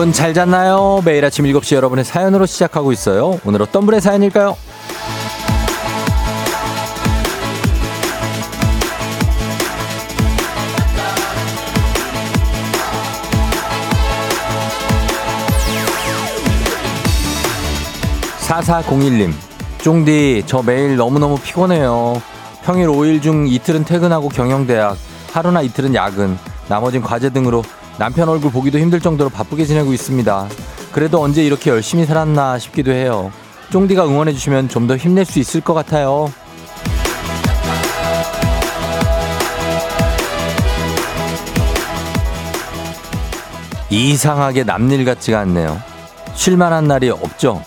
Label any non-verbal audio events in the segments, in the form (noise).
여러분 잘 잤나요? 매일 아침 7시 여러분의 사연으로 시작하고 있어요. 오늘 어떤 분의 사연일까요? 4401님, 쫑디, 저 매일 너무너무 피곤해요. 평일 5일 중 이틀은 퇴근하고 경영대학, 하루나 이틀은 야근, 나머진 과제 등으로 남편 얼굴 보기도 힘들 정도로 바쁘게 지내고 있습니다. 그래도 언제 이렇게 열심히 살았나 싶기도 해요. 쫑디가 응원해주시면 좀 더 힘낼 수 있을 것 같아요. 이상하게 남일 같지가 않네요. 쉴 만한 날이 없죠.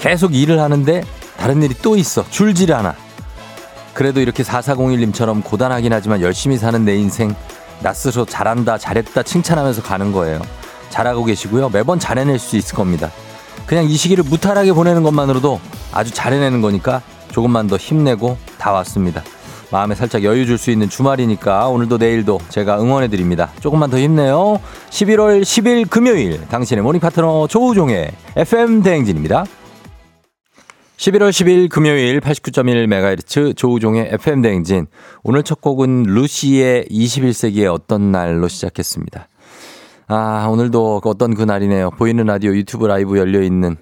계속 일을 하는데 다른 일이 또 있어. 줄질 않아. 그래도 이렇게 4401님처럼 고단하긴 하지만 열심히 사는 내 인생 나 스스로 잘한다, 잘했다 칭찬하면서 가는 거예요. 잘하고 계시고요. 매번 잘해낼 수 있을 겁니다. 그냥 이 시기를 무탈하게 보내는 것만으로도 아주 잘해내는 거니까 조금만 더 힘내고 다 왔습니다. 마음에 살짝 여유 줄 수 있는 주말이니까 오늘도 내일도 제가 응원해 드립니다. 조금만 더 힘내요. 11월 10일 금요일 당신의 morning 파트너 조우종의 FM 대행진입니다. 11월 10일 금요일 89.1MHz 조우종의 FM 대행진. 오늘 첫 곡은 루시의 21세기의 어떤 날로 시작했습니다. 아, 오늘도 어떤 그 날이네요. 보이는 라디오 유튜브 라이브 열려 있는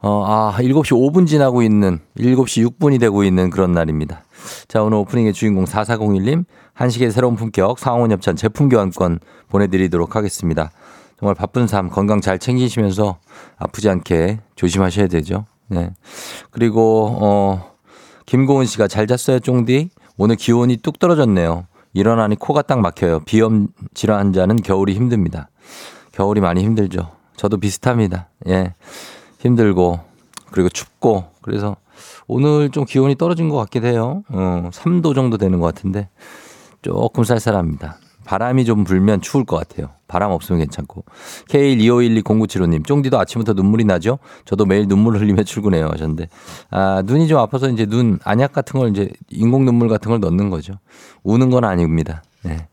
어, 아, 7시 5분 지나고 있는, 7시 6분이 되고 있는 그런 날입니다. 자, 오늘 오프닝의 주인공 4401님, 한식의 새로운 품격, 상원 협찬 제품 교환권 보내드리도록 하겠습니다. 정말 바쁜 삶, 건강 잘 챙기시면서 아프지 않게 조심하셔야 되죠. 네. 그리고, 어, 김고은 씨가 잘 잤어요, 쫑디? 오늘 기온이 뚝 떨어졌네요. 일어나니 코가 딱 막혀요. 비염 질환 환자는 겨울이 힘듭니다. 겨울이 많이 힘들죠. 저도 비슷합니다. 예. 힘들고 그리고 춥고 그래서 오늘 좀 기온이 떨어진 것 같기도 해요. 어, 3도 정도 되는 것 같은데 조금 쌀쌀합니다. 바람이 좀 불면 추울 것 같아요. 바람 없으면 괜찮고. K125120975님, 쫑디도 아침부터 눈물이 나죠? 저도 매일 눈물 흘리며 출근해요. 하셨는데. 아, 눈이 좀 아파서 이제 눈, 안약 같은 걸 이제 인공 눈물 같은 걸 넣는 거죠. 우는 건 아닙니다. 네.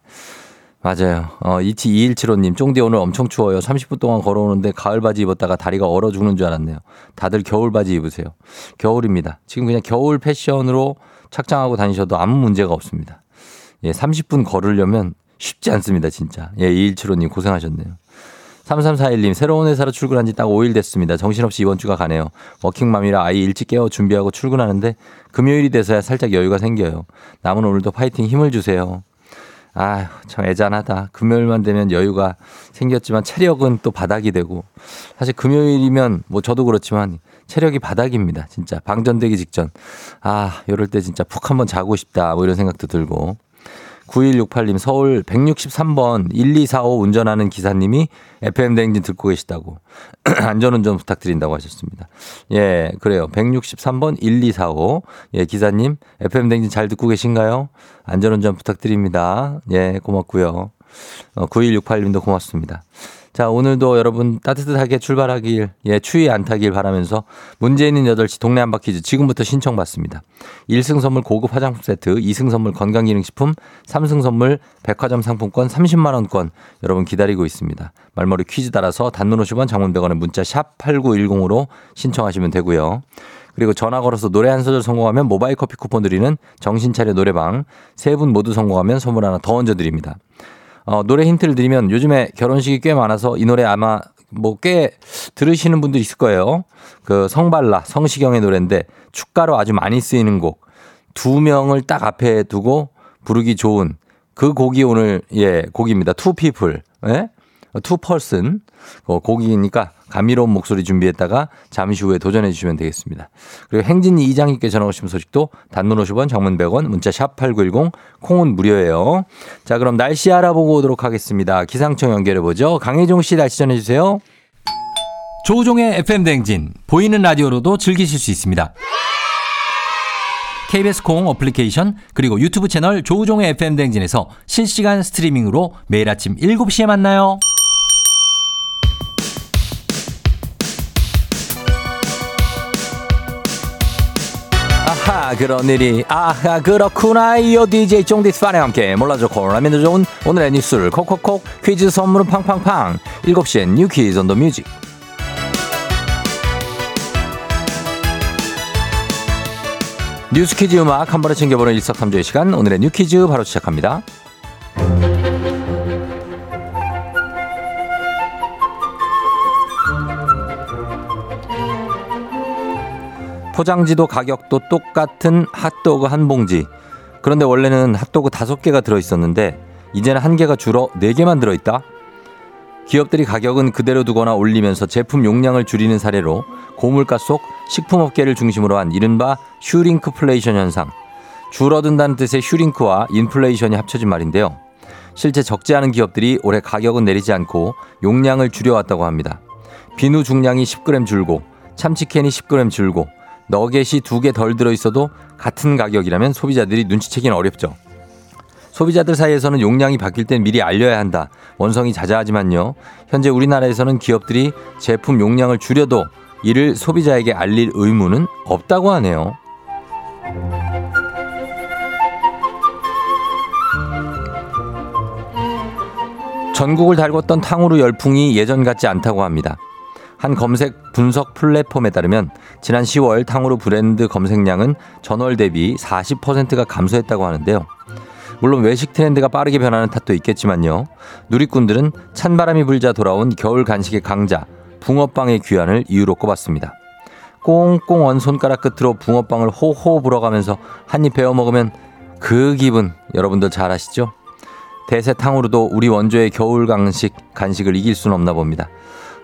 맞아요. 어, 이치 2175님, 쫑디 오늘 엄청 추워요. 30분 동안 걸어오는데 가을 바지 입었다가 다리가 얼어 죽는 줄 알았네요. 다들 겨울 바지 입으세요. 겨울입니다. 지금 그냥 겨울 패션으로 착장하고 다니셔도 아무 문제가 없습니다. 예, 30분 걸으려면 쉽지 않습니다, 진짜. 예, 2175님 고생하셨네요. 3341님, 새로운 회사로 출근한 지 딱 5일 됐습니다. 정신없이 이번 주가 가네요. 워킹맘이라 아이 일찍 깨워 준비하고 출근하는데 금요일이 돼서야 살짝 여유가 생겨요. 남은 오늘도 파이팅 힘을 주세요. 아휴, 참 애잔하다. 금요일만 되면 여유가 생겼지만 체력은 또 바닥이 되고. 사실 금요일이면 뭐 저도 그렇지만 체력이 바닥입니다. 진짜. 방전되기 직전. 아, 이럴 때 진짜 푹 한번 자고 싶다. 뭐 이런 생각도 들고. 9168님 서울 163번 1245 운전하는 기사님이 FM 대행진 듣고 계시다고 (clears throat) 안전운전 부탁드린다고 하셨습니다. 예, 그래요. 163번 1245 예, 기사님 FM 대행진 잘 듣고 계신가요? 안전운전 부탁드립니다. 예, 고맙고요. 어, 9168님도 고맙습니다. 자, 오늘도 여러분 따뜻하게 출발하길, 예, 추위 안 타길 바라면서 문제 있는 8시 동네 한바 퀴즈 지금부터 신청받습니다. 1승 선물 고급 화장품 세트, 2승 선물 건강기능식품, 3승 선물 백화점 상품권 30만원권 여러분 기다리고 있습니다. 말머리 퀴즈 따라서 단문 50원 장문 100원의 문자 샵 8910으로 신청하시면 되고요. 그리고 전화 걸어서 노래 한 소절 성공하면 모바일 커피 쿠폰 드리는 정신차려 노래방 세 분 모두 성공하면 선물 하나 더 얹어드립니다. 어, 노래 힌트를 드리면 요즘에 결혼식이 꽤 많아서 이 노래 아마 뭐 꽤 들으시는 분들 있을 거예요. 그 성발라, 성시경의 노래인데 축가로 아주 많이 쓰이는 곡. 두 명을 딱 앞에 두고 부르기 좋은 그 곡이 오늘 예, 곡입니다. Two people. 예? Two person. 어, 곡이니까 감미로운 목소리 준비했다가 잠시 후에 도전해 주시면 되겠습니다. 그리고 행진이 이장님께 전화 오신 소식도 단문 50원, 장문 100원, 문자 샵 8910, 콩은 무료예요. 자, 그럼 날씨 알아보고 오도록 하겠습니다. 기상청 연결해 보죠. 강혜종 씨 날씨 전해 주세요. 조우종의 FM 댕진 보이는 라디오로도 즐기실 수 있습니다. KBS 콩 어플리케이션 그리고 유튜브 채널 조우종의 FM 댕진에서 실시간 스트리밍으로 매일 아침 7시에 만나요. 아 그런 일이. 아 그렇구나. 이어 DJ 쫑디 스파랑 함께 몰라줘 코라면도 좋은 오늘의 뉴스를 콕콕콕 퀴즈 선물은 팡팡팡. 7시엔 뉴 퀴즈 온 더 뮤직. 뉴스 퀴즈 음악 한 번에 챙겨보는 일석삼조의 시간. 오늘의 뉴 퀴즈 바로 시작합니다. 포장지도 가격도 똑같은 핫도그 한 봉지. 그런데 원래는 핫도그 다섯 개가 들어있었는데 이제는 한 개가 줄어 네 개만 들어있다. 기업들이 가격은 그대로 두거나 올리면서 제품 용량을 줄이는 사례로 고물가 속 식품업계를 중심으로 한 이른바 shrinkflation 현상. 줄어든다는 뜻의 shrink와 인플레이션이 합쳐진 말인데요. 실제 적지 않은 기업들이 올해 가격은 내리지 않고 용량을 줄여왔다고 합니다. 비누 중량이 10g 줄고 참치캔이 10g 줄고 너겟이 두 개 덜 들어있어도 같은 가격이라면 소비자들이 눈치채기는 어렵죠. 소비자들 사이에서는 용량이 바뀔 땐 미리 알려야 한다. 원성이 자자하지만요. 현재 우리나라에서는 기업들이 제품 용량을 줄여도 이를 소비자에게 알릴 의무는 없다고 하네요. 전국을 달궜던 탕후루 열풍이 예전 같지 않다고 합니다. 한 검색 분석 플랫폼에 따르면 지난 10월 탕후루 브랜드 검색량은 전월 대비 40%가 감소했다고 하는데요. 물론 외식 트렌드가 빠르게 변하는 탓도 있겠지만요. 누리꾼들은 찬바람이 불자 돌아온 겨울 간식의 강자 붕어빵의 귀환을 이유로 꼽았습니다. 꽁꽁 언 손가락 끝으로 붕어빵을 호호 불어가면서 한 입 베어 먹으면 그 기분 여러분들 잘 아시죠? 대세 탕후루도 우리 원조의 겨울 간식 간식을 이길 수는 없나 봅니다.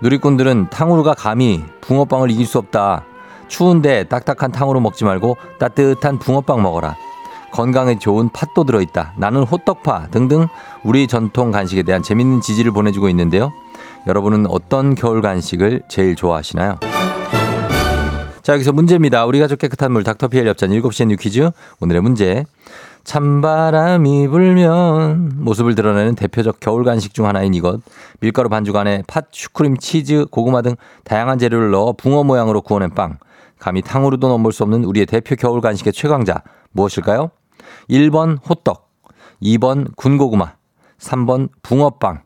누리꾼들은 탕후루가 감히 붕어빵을 이길 수 없다. 추운데 딱딱한 탕후루 먹지 말고 따뜻한 붕어빵 먹어라. 건강에 좋은 팥도 들어있다. 나는 호떡파 등등 우리 전통 간식에 대한 재밌는 지지를 보내주고 있는데요. 여러분은 어떤 겨울 간식을 제일 좋아하시나요? 자, 여기서 문제입니다. 우리 가족 깨끗한 물 닥터피엘 협찬 7시에 new 퀴즈. 오늘의 문제. 찬바람이 불면 모습을 드러내는 대표적 겨울 간식 중 하나인 이것. 밀가루 반죽 안에 팥, 슈크림, 치즈, 고구마 등 다양한 재료를 넣어 붕어 모양으로 구워낸 빵. 감히 탕후루도 넘볼 수 없는 우리의 대표 겨울 간식의 최강자. 무엇일까요? 1번 호떡, 2번 군고구마, 3번 붕어빵.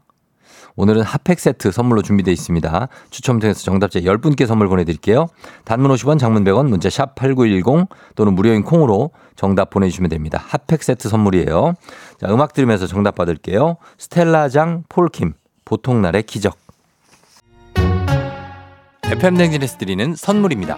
오늘은 핫팩 세트 선물로 준비되어 있습니다. 추첨 통해서 정답자 10분께 선물 보내드릴게요. 단문 50원, 장문 100원, 문자 샵 8910 또는 무료인 콩으로 정답 보내주시면 됩니다. 핫팩 세트 선물이에요. 자, 음악 들으면서 정답 받을게요. 스텔라장 폴킴, 보통날의 기적. FM 댕진에서 드리는 선물입니다.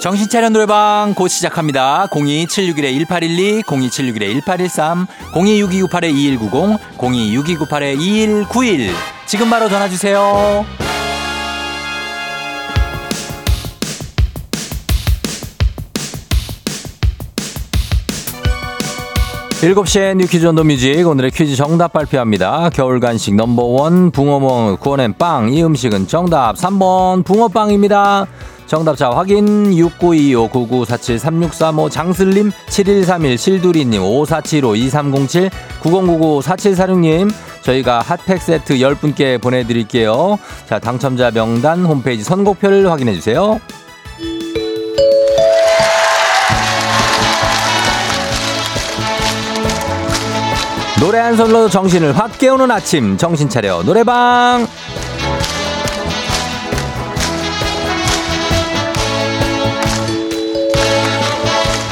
정신차려 노래방 곧 시작합니다. 02761-1812, 02761-1813, 026298-2190, 026298-2191. 지금 바로 전화 주세요. 7시에 뉴퀴즈 온더 뮤직 오늘의 퀴즈 정답 발표합니다. 겨울 간식 넘버원 붕어멍 구워낸 빵이 음식은 정답 3번 붕어빵입니다. 정답자 확인 6925-9947-3635 장슬님 7131 실두리님 5475 2307 9099 4746님 저희가 핫팩 세트 10분께 보내드릴게요. 자 당첨자 명단 홈페이지 선곡표를 확인해주세요. 노래 한 솔로 정신을 확 깨우는 아침 정신 차려 노래방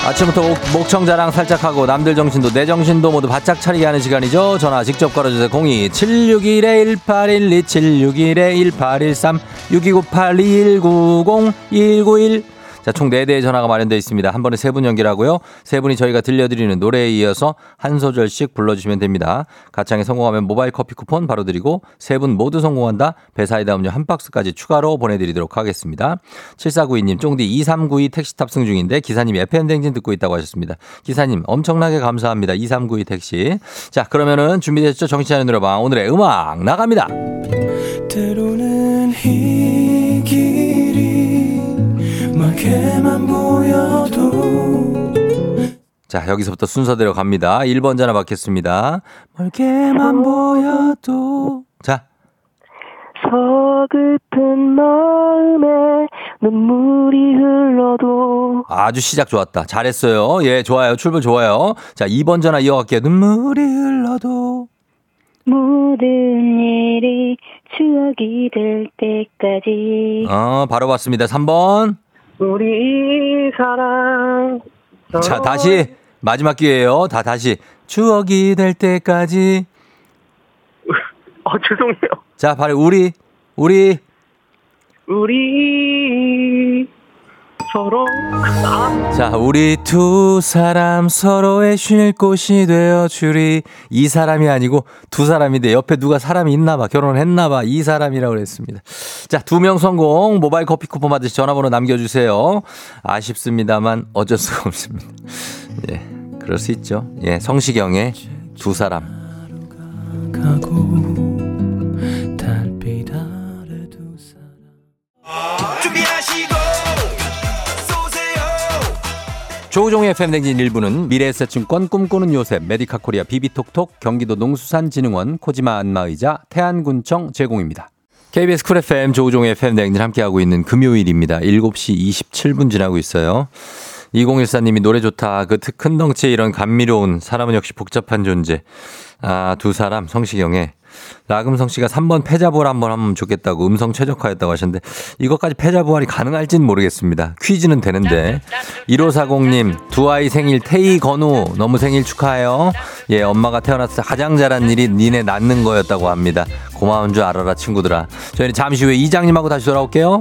아침부터 목, 청 자랑 살짝 하고 남들 정신도 내 정신도 모두 바짝 차리게 하는 시간이죠. 전화 직접 걸어주세요. 02 761 1812 761 1813 6298 190 191 자, 총 4대의 전화가 마련되어 있습니다. 한 번에 세분 연결하고요. 세 분이 저희가 들려드리는 노래에 이어서 한 소절씩 불러주시면 됩니다. 가창에 성공하면 모바일 커피 쿠폰 바로 드리고 세분 모두 성공한다. 배사이다 음료 한 박스까지 추가로 보내드리도록 하겠습니다. 7492님, 쫑디 2392 택시 탑승 중인데 기사님이 FM댕진 듣고 있다고 하셨습니다. 기사님, 엄청나게 감사합니다. 2392 택시. 자, 그러면은 준비됐죠? 정치하는 노래방. 오늘의 음악 나갑니다. 때로는 이 길이 멀게만 보여도 자, 여기서부터 순서대로 갑니다. 1번 전화 받겠습니다. 멀게만 보여도. 자. 서글픈 마음에 눈물이 흘러도. 아주 시작 좋았다. 잘했어요. 예, 좋아요. 출발 좋아요. 자, 2번 전화 이어갈게요. 눈물이 흘러도. 모든 일이 추억이 될 때까지. 어, 바로 봤습니다. 3번. 우리 사랑. 자, 다시 마지막 기회예요. 다 다시 추억이 될 때까지. (laughs) 어, 죄송해요. 자, 바로 우리 우리 우리 서로 자, 우리 두 사람 서로의 쉴 곳이 되어 주리. 이 사람이 아니고 두 사람인데 옆에 누가 사람이 있나 봐. 결혼했나 봐. 이 사람이라고 그랬습니다. 자, 두 명 성공. 모바일 커피 쿠폰 받으시 전화번호 남겨 주세요. 아쉽습니다만 어쩔 수가 없습니다. 예. 그럴 수 있죠. 예. 성시경의 두 사람. 조우종의 FM 댕진 일부는 미래에셋증권 꿈꾸는 요셉, 메디카 코리아 비비톡톡, 경기도 농수산진흥원, 코지마 안마의자, 태안군청 제공입니다. KBS 쿨 FM 조우종의 FM 댕진 함께하고 있는 금요일입니다. 7시 27분 지나고 있어요. 2014님이 노래 좋다. 그큰 덩치에 이런 감미로운 사람은 역시 복잡한 존재. 아, 두 사람 성시경의 라금성 씨가 3번 패자부활 한번 하면 좋겠다고 음성 최적화했다고 하셨는데 이것까지 패자부활이 가능할지는 모르겠습니다. 퀴즈는 되는데 1540님 두 아이 생일 태희 건우 너무 생일 축하해요. 예 엄마가 태어났을 때 가장 잘한 일이 니네 낳는 거였다고 합니다. 고마운 줄 알아라 친구들아. 저희는 잠시 후에 이장님하고 다시 돌아올게요.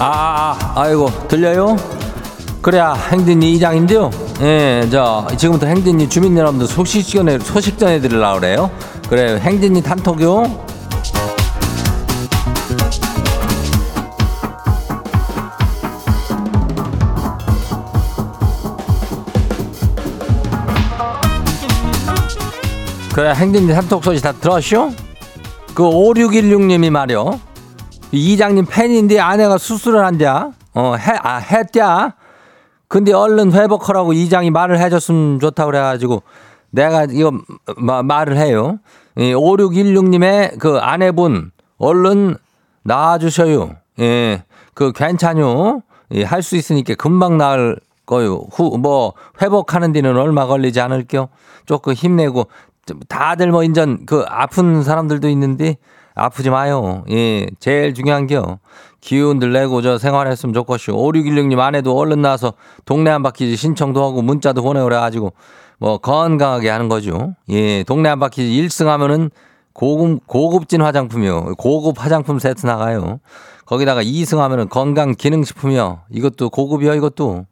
아, 아, 아이고, 들려요? 그래야 행진이 이장인데요. 예, 저, 지금부터 행진이 주민 여러분들 소식 전에, 소식 전해 드리려고 그래요. 그래, 행진이 단톡요. 그래, 행진이 단톡 소식 다 들었쇼? 그 5616님이 말이요. 이장님 팬인데 아내가 수술을 한대야. 어, 해, 아, 했대야. 근데 얼른 회복하라고 이장이 말을 해줬으면 좋다고 그래가지고 내가 이거 마, 말을 해요. 이 5616님의 그 아내분 얼른 나와주셔요. 예, 그 괜찮요. 예, 할 수 있으니까 금방 나을 거요. 후, 뭐, 회복하는 데는 얼마 걸리지 않을게요. 조금 힘내고, 좀 다들 뭐, 인전, 그, 아픈 사람들도 있는데, 아프지 마요. 예, 제일 중요한 게요. 기운들 내고 저 생활했으면 좋겠슈. 5616님 안에도 얼른 나와서 동네 한 바퀴 신청도 하고 문자도 보내고 그래가지고, 뭐, 건강하게 하는 거죠. 예, 동네 한 바퀴 1승 하면은 고급, 고급진 화장품이요. 고급 화장품 세트 나가요. 거기다가 2승 하면은 건강 기능식품이요. 이것도 고급이요, 이것도.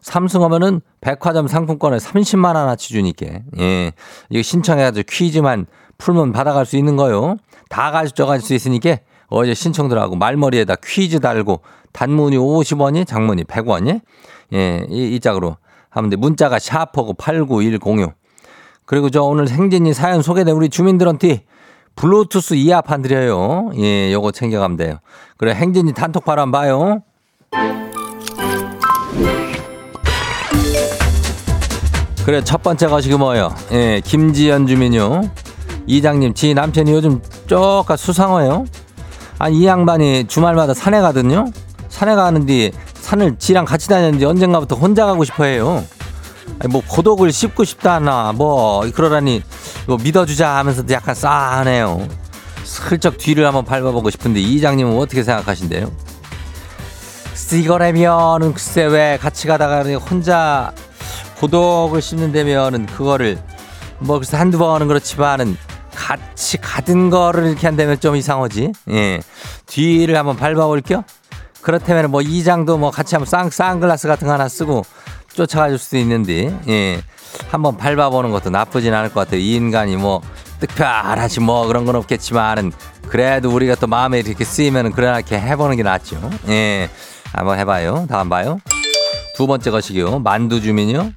삼승 하면은 백화점 상품권을 30만 원어치 주니까. 예. 이거 신청해가지고 퀴즈만 풀면 받아갈 수 있는 거요. 다 가져갈 수 있으니까 어제 신청들 하고 말머리에다 퀴즈 달고 단문이 50원이 장문이 100원이 예, 이, 이 짝으로 하면 돼. 문자가 샤퍼고 89106. 그리고 저 오늘 생진이 사연 소개된 우리 주민들한테 블루투스 이어판 드려요. 예, 요거 챙겨가면 돼요. 그래, 행진이 단톡 바로 한번 봐요. 그래, 첫 번째 것이 뭐예요? 예, 김지연 주민요. 이장님, 지 남편이 요즘 쪼까 수상해요. 아니, 이 양반이 주말마다 산에 가거든요? 산에 가는데 산을 지랑 같이 다녔는데 언젠가부터 혼자 가고 싶어 해요. 아니, 뭐 고독을 씹고 싶다 하나, 뭐, 그러라니, 뭐 믿어주자 하면서 도 약간 싸하네요. 슬쩍 뒤를 한번 밟아보고 싶은데 이장님은 어떻게 생각하신대요? 이거라면은 글쎄 왜 같이 가다가 혼자 고독을 씹는다면은 그거를 뭐 글쎄 한두 번은 그렇지만은 같이 가든 거를 이렇게 한다면 좀 이상하지. 예. 뒤를 한번 밟아볼게요. 그렇다면 뭐 이장도 뭐 같이 한번 쌍, 쌍글라스 같은 거 하나 쓰고 쫓아가 줄 수도 있는데, 예. 한번 밟아보는 것도 나쁘진 않을 것 같아요. 이 인간이 뭐 특별하지 뭐 그런 건 없겠지만은 그래도 우리가 또 마음에 이렇게 쓰이면은 그렇게 해보는 게 낫죠. 예. 한번 해봐요. 다음 봐요. 두 번째 것이요. 만두 주민요.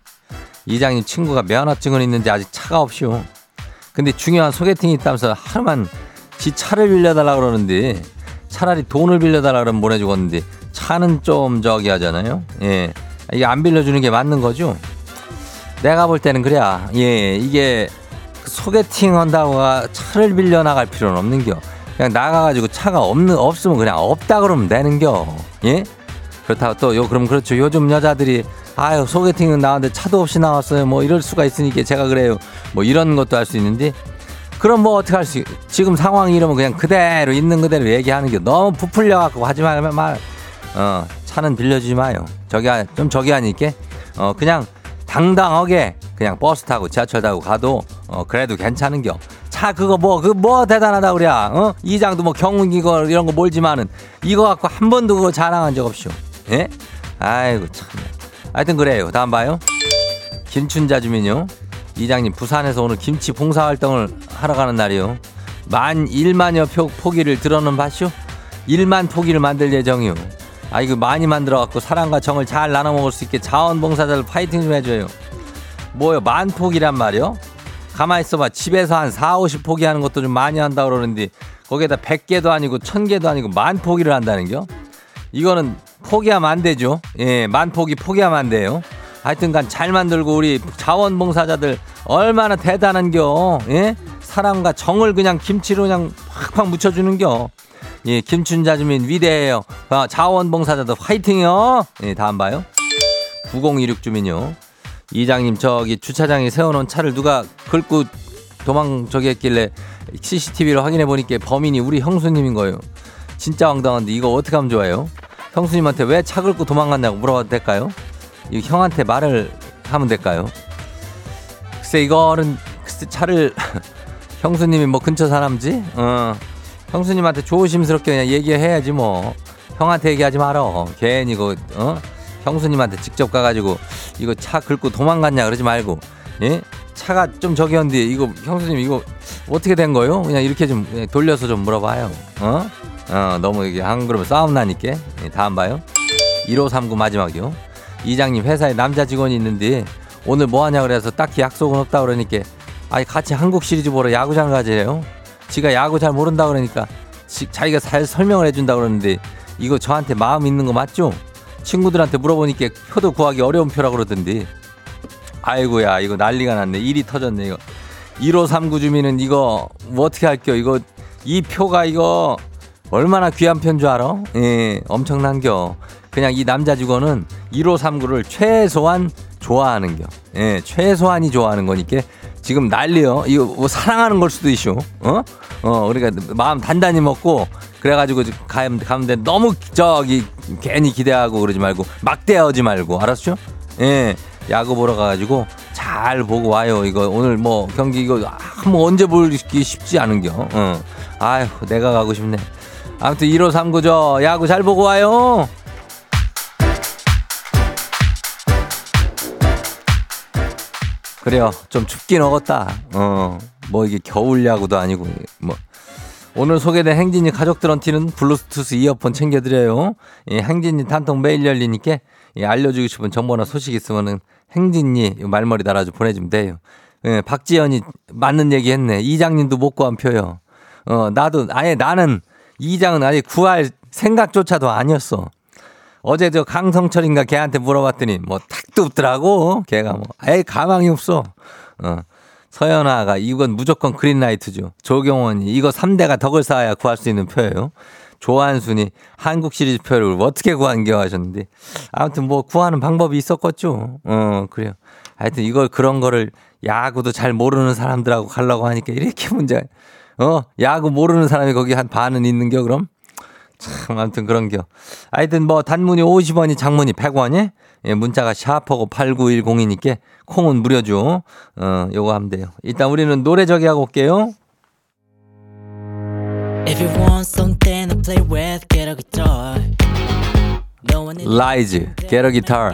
이장님 친구가 면허증은 있는지 아직 차가 없이요. 근데 중요한 소개팅이 있다면서 하루만 지 차를 빌려달라 그러는데 차라리 돈을 빌려달라 그러면 보내주겠는데 차는 좀 저기 하잖아요. 예. 이게 안 빌려주는 게 맞는 거죠? 내가 볼 때는 그래야. 예. 이게 소개팅 한다고 차를 빌려 나갈 필요는 없는겨. 그냥 나가가지고 차가 없는, 없으면 그냥 없다 그러면 되는겨. 예? 그렇다고 또, 요, 그럼 그렇죠. 요즘 여자들이 아유, 소개팅은 나왔는데 차도 없이 나왔어요. 뭐 이럴 수가 있으니까 제가 그래요. 뭐 이런 것도 할 수 있는데 그럼 뭐 어떻게 할 수, 지금 상황이 이러면 그냥 그대로 있는 그대로 얘기하는 게 너무 부풀려 갖고 하지 말면 말, 어, 차는 빌려주지 마요. 저기, 좀 저기 하니까, 어, 그냥 당당하게 그냥 버스 타고 지하철 타고 가도, 어, 그래도 괜찮은겨. 차 그거 뭐, 그뭐 대단하다 그래. 어? 이장도 뭐 경운기 거 이런 거 몰지만은 이거 갖고 한 번도 그거 자랑한 적 없쇼. 예? 아이고 참. 하여튼 그래요. 다음 봐요. 김춘자 주민요. 이장님 부산에서 오늘 김치 봉사 활동을 하러 가는 날이요. 만 1만여 표 포기를 들어는 봤쇼. 1만 포기를 만들 예정이요. 아 이거 많이 만들어 갖고 사랑과 정을 잘 나눠 먹을 수 있게 자원봉사자들 파이팅 좀 해줘요. 뭐요? 만 포기란 말이요? 가만 있어봐. 집에서 한 4, 50 포기 하는 것도 좀 많이 한다 그러는데 거기에다 100개도 아니고 1000개도 아니고 만 포기를 한다는겨? 이거는 포기하면 안 되죠. 예, 만 포기 포기하면 안 돼요. 하여튼간 잘 만들고 우리 자원봉사자들 얼마나 대단한겨. 예? 사랑과 정을 그냥 김치로 그냥 팍팍 묻혀주는겨. 예, 김춘자 주민 위대해요. 아, 자원봉사자들 화이팅이요. 예, 다음 봐요. 9026 주민요. 이장님 저기 주차장에 세워놓은 차를 누가 긁고 도망 저기 했길래 CCTV로 확인해 보니까 범인이 우리 형수님인 거예요. 진짜 황당한데 이거 어떻게 하면 좋아요? 형수님한테 왜 차 긁고 도망갔냐고 물어봐도 될까요? 이 형한테 말을 하면 될까요? 글쎄 이거는 글쎄 차를 (laughs) 형수님이 뭐 근처 사람지? 어 형수님한테 조심스럽게 그냥 얘기해야지 뭐 형한테 얘기하지 말어 괜히 이거 어 형수님한테 직접 가가지고 이거 차 긁고 도망갔냐 그러지 말고 예 차가 좀 저기였는데 이거 형수님 이거 어떻게 된 거요? 그냥 이렇게 좀 돌려서 좀 물어봐요 어? 어 너무 이게 한 그러면 싸움 나니까. 예, 다음 봐요. 1539 마지막이요. 이장님 회사에 남자 직원이 있는데 오늘 뭐 하냐 그래서 딱히 약속은 없다 그러니까 아니 같이 한국 시리즈 보러 야구장 가재요. 지가 야구 잘 모른다 그러니까 지, 자기가 잘 설명을 해준다 그러는데 이거 저한테 마음 있는 거 맞죠? 친구들한테 물어보니까 표도 구하기 어려운 표라 그러던데. 아이고야 이거 난리가 났네. 일이 터졌네 이거. 1539 주민은 이거 뭐 어떻게 할게요? 이거 이 표가 이거 얼마나 귀한 표인 줄 알아? 예 엄청난 겨 그냥 이 남자 직원은 1호 3구를 최소한 좋아하는 겨. 예, 최소한이 좋아하는 거니까 지금 난리요. 이거 뭐 사랑하는 걸 수도 있쇼. 어? 어, 그러니까 마음 단단히 먹고 그래가지고 가면 돼. 너무 저기 괜히 기대하고 그러지 말고 막대하지 말고 알았죠? 예, 야구 보러 가가지고 잘 보고 와요. 이거 오늘 뭐 경기 이거 한번 언제 보기 쉽지 않은겨. 어. 아휴, 내가 가고 싶네. 아무튼 1호 3구죠. 야구 잘 보고 와요. 그래요. 좀 춥긴 어었다. 어, 뭐 이게 겨울 야구도 아니고 뭐. 오늘 소개된 행진이 가족들한테는 블루투스 이어폰 챙겨드려요. 예, 행진이 단통 매일 열리니까 예, 알려주고 싶은 정보나 소식 있으면은 행진이 말머리 달아서 보내주면 돼요. 예, 박지연이 맞는 얘기 했네. 이장님도 못 구한 표요. 어, 나도, 아예 나는 이장은 아직 구할 생각조차도 아니었어. 어제 저 강성철인가 걔한테 물어봤더니 뭐 탁도 없더라고. 걔가 뭐 아예 가망이 없어. 어. 서연아가 이건 무조건 그린라이트죠. 조경원이 이거 3대가 덕을 쌓아야 구할 수 있는 표예요. 조한순이 한국 시리즈 표를 어떻게 구한겨 하셨는데 아무튼 뭐 구하는 방법이 있었겠죠. 어 그래요. 하여튼 이걸 그런 거를 야구도 잘 모르는 사람들하고 가려고 하니까 이렇게 문제. 어 야구 모르는 사람이 거기 한 반은 있는겨 그럼? 참 아무튼 그런겨. 하여튼 뭐 단문이 50원이 장문이 100원이 예, 문자가 샤퍼고 8910이니까 콩은 무료죠. 어, 요거 하면 돼요. 일단 우리는 노래 저기 하고 올게요. 라이즈, get a guitar.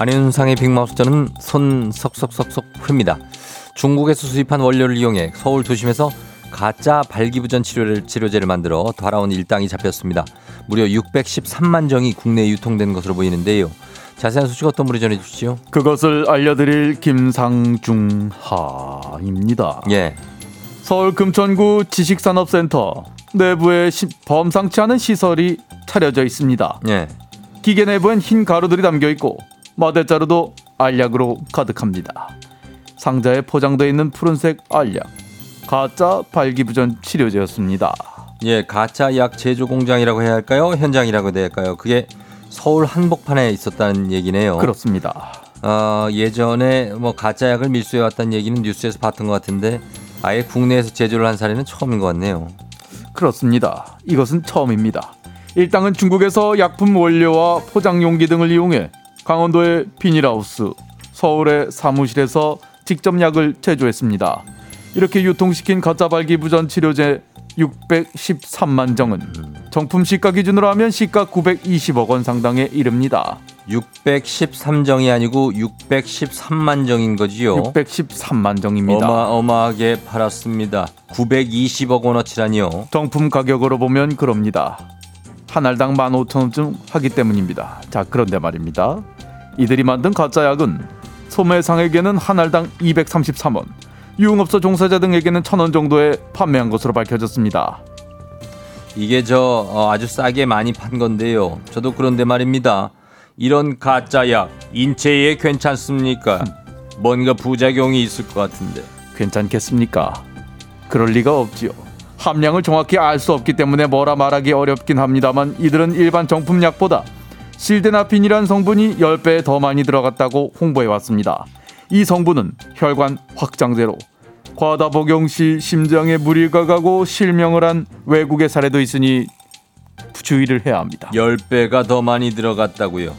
안윤상의 빅마우스 저는 손 석석석석 회입니다. 중국에서 수입한 원료를 이용해 서울 도심에서 가짜 발기부전 치료를, 치료제를 만들어 돌아온 일당이 잡혔습니다. 무려 613만 정이 국내에 유통된 것으로 보이는데요. 자세한 소식 어떤 분이 전해 주시죠? 그것을 알려드릴 김상중하입니다. 예. 서울 금천구 지식산업센터 내부에 시, 범상치 않은 시설이 차려져 있습니다. 예. 기계 내부엔 흰 가루들이 담겨 있고 마대자루도 알약으로 가득합니다. 상자에 포장되어 있는 푸른색 알약. 가짜 발기부전 치료제였습니다. 예, 가짜 약 제조 공장이라고 해야 할까요? 현장이라고 해야 할까요? 그게 서울 한복판에 있었다는 얘기네요. 그렇습니다. 어, 예전에 뭐 가짜 약을 밀수해 왔다는 얘기는 뉴스에서 봤던 것 같은데 아예 국내에서 제조를 한 사례는 처음인 것 같네요. 그렇습니다. 이것은 처음입니다. 일당은 중국에서 약품 원료와 포장 용기 등을 이용해 강원도의 비닐하우스, 서울의 사무실에서 직접 약을 제조했습니다. 이렇게 유통시킨 가짜 발기부전 치료제 613만 정은 정품 시가 기준으로 하면 시가 920억 원 상당에 이릅니다. 613정이 아니고 613만 정인 거지요. 613만 정입니다. 어마어마하게 팔았습니다. 920억 원어치라니요. 정품 가격으로 보면 그럽니다. 한 알당 15,000원쯤 하기 때문입니다. 자, 그런데 말입니다. 이들이 만든 가짜 약은 소매상에게는 한 알당 233원, 유흥업소 종사자 등에게는 1000원 정도에 판매한 것으로 밝혀졌습니다. 이게 저 어, 아주 싸게 많이 판 건데요. 저도 그런데 말입니다. 이런 가짜 약 인체에 괜찮습니까? 뭔가 부작용이 있을 것 같은데. 괜찮겠습니까? 그럴 리가 없지요. 함량을 정확히 알 수 없기 때문에 뭐라 말하기 어렵긴 합니다만 이들은 일반 정품 약보다 실데나핀이란 성분이 10배 더 많이 들어갔다고 홍보해 왔습니다. 이 성분은 혈관 확장제로 과다 복용 시 심장에 무리가 가고 실명을 한 외국의 사례도 있으니 주의를 해야 합니다. 10배가 더 많이 들어갔다고요.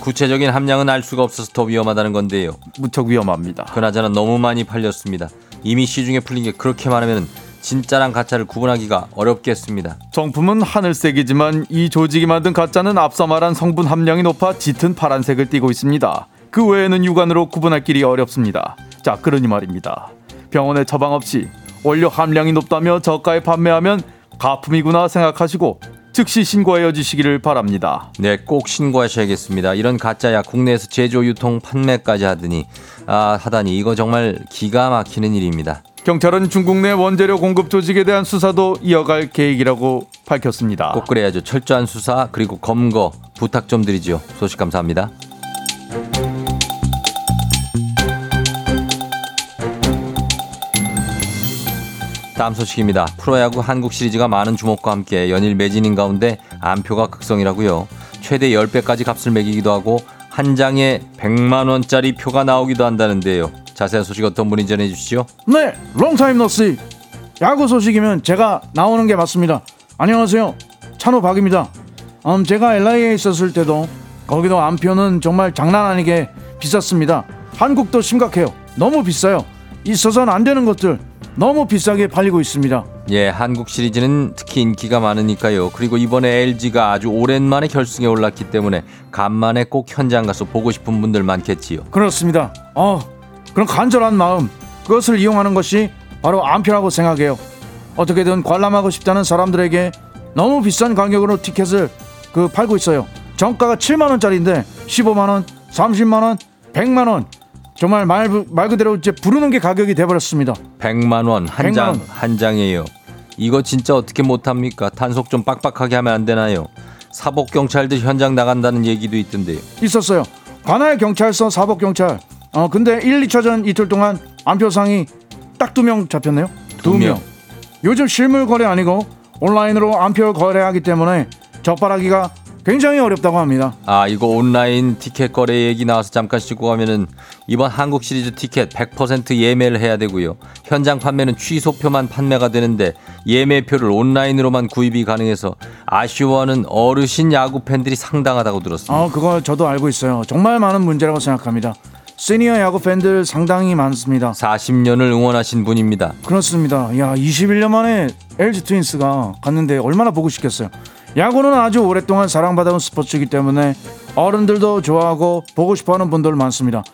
구체적인 함량은 알 수가 없어서 더 위험하다는 건데요. 무척 위험합니다. 그나저나 너무 많이 팔렸습니다. 이미 시중에 풀린 게 그렇게 많으면 진짜랑 가짜를 구분하기가 어렵겠습니다. 정품은 하늘색이지만 이 조직이 만든 가짜는 앞서 말한 성분 함량이 높아 짙은 파란색을 띠고 있습니다. 그 외에는 육안으로 구분할 길이 어렵습니다. 자, 그러니 말입니다. 병원에 처방 없이 원료 함량이 높다며 저가에 판매하면 가품이구나 생각하시고 즉시 신고하여 주시기를 바랍니다. 네, 꼭 신고하셔야겠습니다. 이런 가짜약 국내에서 제조, 유통, 판매까지 하더니 아 하다니 이거 정말 기가 막히는 일입니다. 경찰은 중국 내 원재료 공급 조직에 대한 수사도 이어갈 계획이라고 밝혔습니다. 꼭 그래야죠. 철저한 수사 그리고 검거 부탁 좀 드리죠. 소식 감사합니다. 다음 소식입니다. 프로야구 한국 시리즈가 많은 주목과 함께 연일 매진인 가운데 안표가 극성이라고요. 최대 10배까지 값을 매기기도 하고 한 장에 100만 원짜리 표가 나오기도 한다는데요. 자세한 소식 어떤 분이 전해 주시죠? 네, 롱타임 노씨. 야구 소식이면 제가 나오는 게 맞습니다. 안녕하세요. 찬호 박입니다. 음, 제가 LA에 있었을 때도 거기도 안표는 정말 장난 아니게 비쌌습니다. 한국도 심각해요. 너무 비싸요. 있어서는 안 되는 것들 너무 비싸게 팔리고 있습니다. 예, 한국 시리즈는 특히 인기가 많으니까요. 그리고 이번에 LG가 아주 오랜만에 결승에 올랐기 때문에 간만에 꼭 현장 가서 보고 싶은 분들 많겠지요. 그렇습니다. 어, 그런 간절한 마음 그것을 이용하는 것이 바로 안표라고 생각해요. 어떻게든 관람하고 싶다는 사람들에게 너무 비싼 가격으로 티켓을 그 팔고 있어요. 정가가 7만 원짜리인데 15만 원, 30만 원, 100만 원. 정말 말, 말 그대로 이제 부르는 게 가격이 돼버렸습니다. 100만 원한 100만 장 원. 한 장이에요. 이거 진짜 어떻게 못 합니까? 단속 좀 빡빡하게 하면 안 되나요? 사복 경찰들 현장 나간다는 얘기도 있던데요. 있었어요. 관할 경찰서 사복 경찰. 어 근데 1, 2차전 이틀 동안 안표상이 딱 두 명 잡혔네요. 두두 명. 명. 요즘 실물 거래 아니고 온라인으로 안표 거래하기 때문에 적발하기가 굉장히 어렵다고 합니다. 아 이거 온라인 티켓 거래 얘기 나와서 잠깐 씻고 가면은 이번 한국 시리즈 티켓 100% 예매를 해야 되고요. 현장 판매는 취소표만 판매가 되는데 예매표를 온라인으로만 구입이 가능해서 아쉬워하는 어르신 야구 팬들이 상당하다고 들었습니다. 어 그거 저도 알고 있어요. 정말 많은 문제라고 생각합니다. 시니어 야구 팬들 상당히 많습니다. 40년을 응원하신 분입니다. 그렇습니다. 야, 21년 만에 LG 트윈스가 갔는데 얼마나 보고 싶겠어요. 야구는 아주 오랫동안 사랑받아온 스포츠이기 때문에 어른들도 좋아하고 보고 싶어하는 분들 많습니다.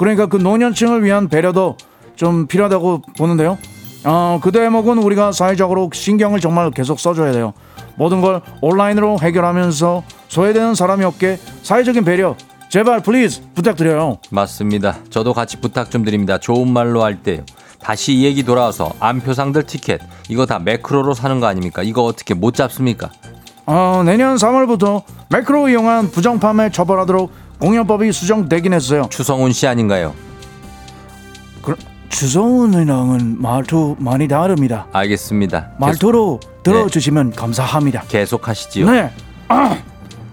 그러니까 그 노년층을 위한 배려도 좀 필요하다고 보는데요. 어, 그 대목은 우리가 사회적으로 신경을 정말 계속 써줘야 돼요. 모든 걸 온라인으로 해결하면서 소외되는 사람이 없게 사회적인 배려 제발 please 부탁드려요. 맞습니다. 저도 같이 부탁 좀 드립니다. 좋은 말로 할 때요. 다시 이 얘기 돌아와서 암표상들 티켓 이거 다 매크로로 사는 거 아닙니까? 이거 어떻게 못 잡습니까? 어, 내년 3월부터 매크로 이용한 부정판매 처벌하도록 공연법이 수정되긴 했어요. 추성훈 씨 아닌가요? 그, 주성훈이랑은 말투 많이 다릅니다. 알겠습니다. 계속, 말투로 들어주시면 감사합니다. 계속 하시지요. 네. 아,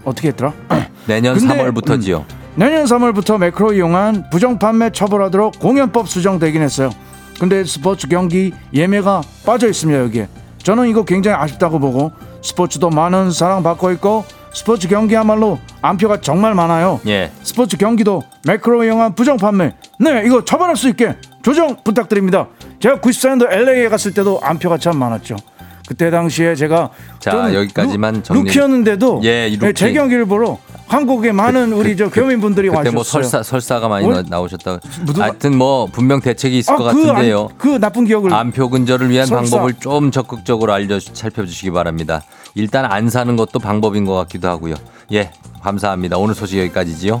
어떻게 했더라? (clears throat) 내년 근데, 3월부터지요. 내년 3월부터 매크로 이용한 부정 판매 처벌하도록 공연법 수정되긴 했어요. 근데 스포츠 경기 예매가 빠져 있습니다 여기에. 저는 이거 굉장히 아쉽다고 보고 스포츠도 많은 사랑 받고 있고 스포츠 경기야말로 암표가 정말 많아요. 예. 스포츠 경기도 매크로 이용한 부정 판매. 네, 이거 처벌할 수 있게 조정 부탁드립니다. 제가 94년도 LA에 갔을 때도 암표가 참 많았죠. 그때 당시에 제가 자, 여기까지만 루, 정리- 루키였는데도 예, 이 루키. 제 경기를 보러 한국에 많은 우리 저 교민분들이 그때 와주셨어요. 뭐 설사 설사가 많이 뭘? 나, 오셨다 무슨- 하여튼 뭐 분명 대책이 있을 아, 것 그, 같은데요. 안- 그 나쁜 기억을 암표 근절을 위한 설사. 방법을 좀 적극적으로 알려 살펴주시기 바랍니다. 일단 안 사는 것도 방법인 것 같기도 하고요. 예, 감사합니다. 오늘 소식 여기까지지요.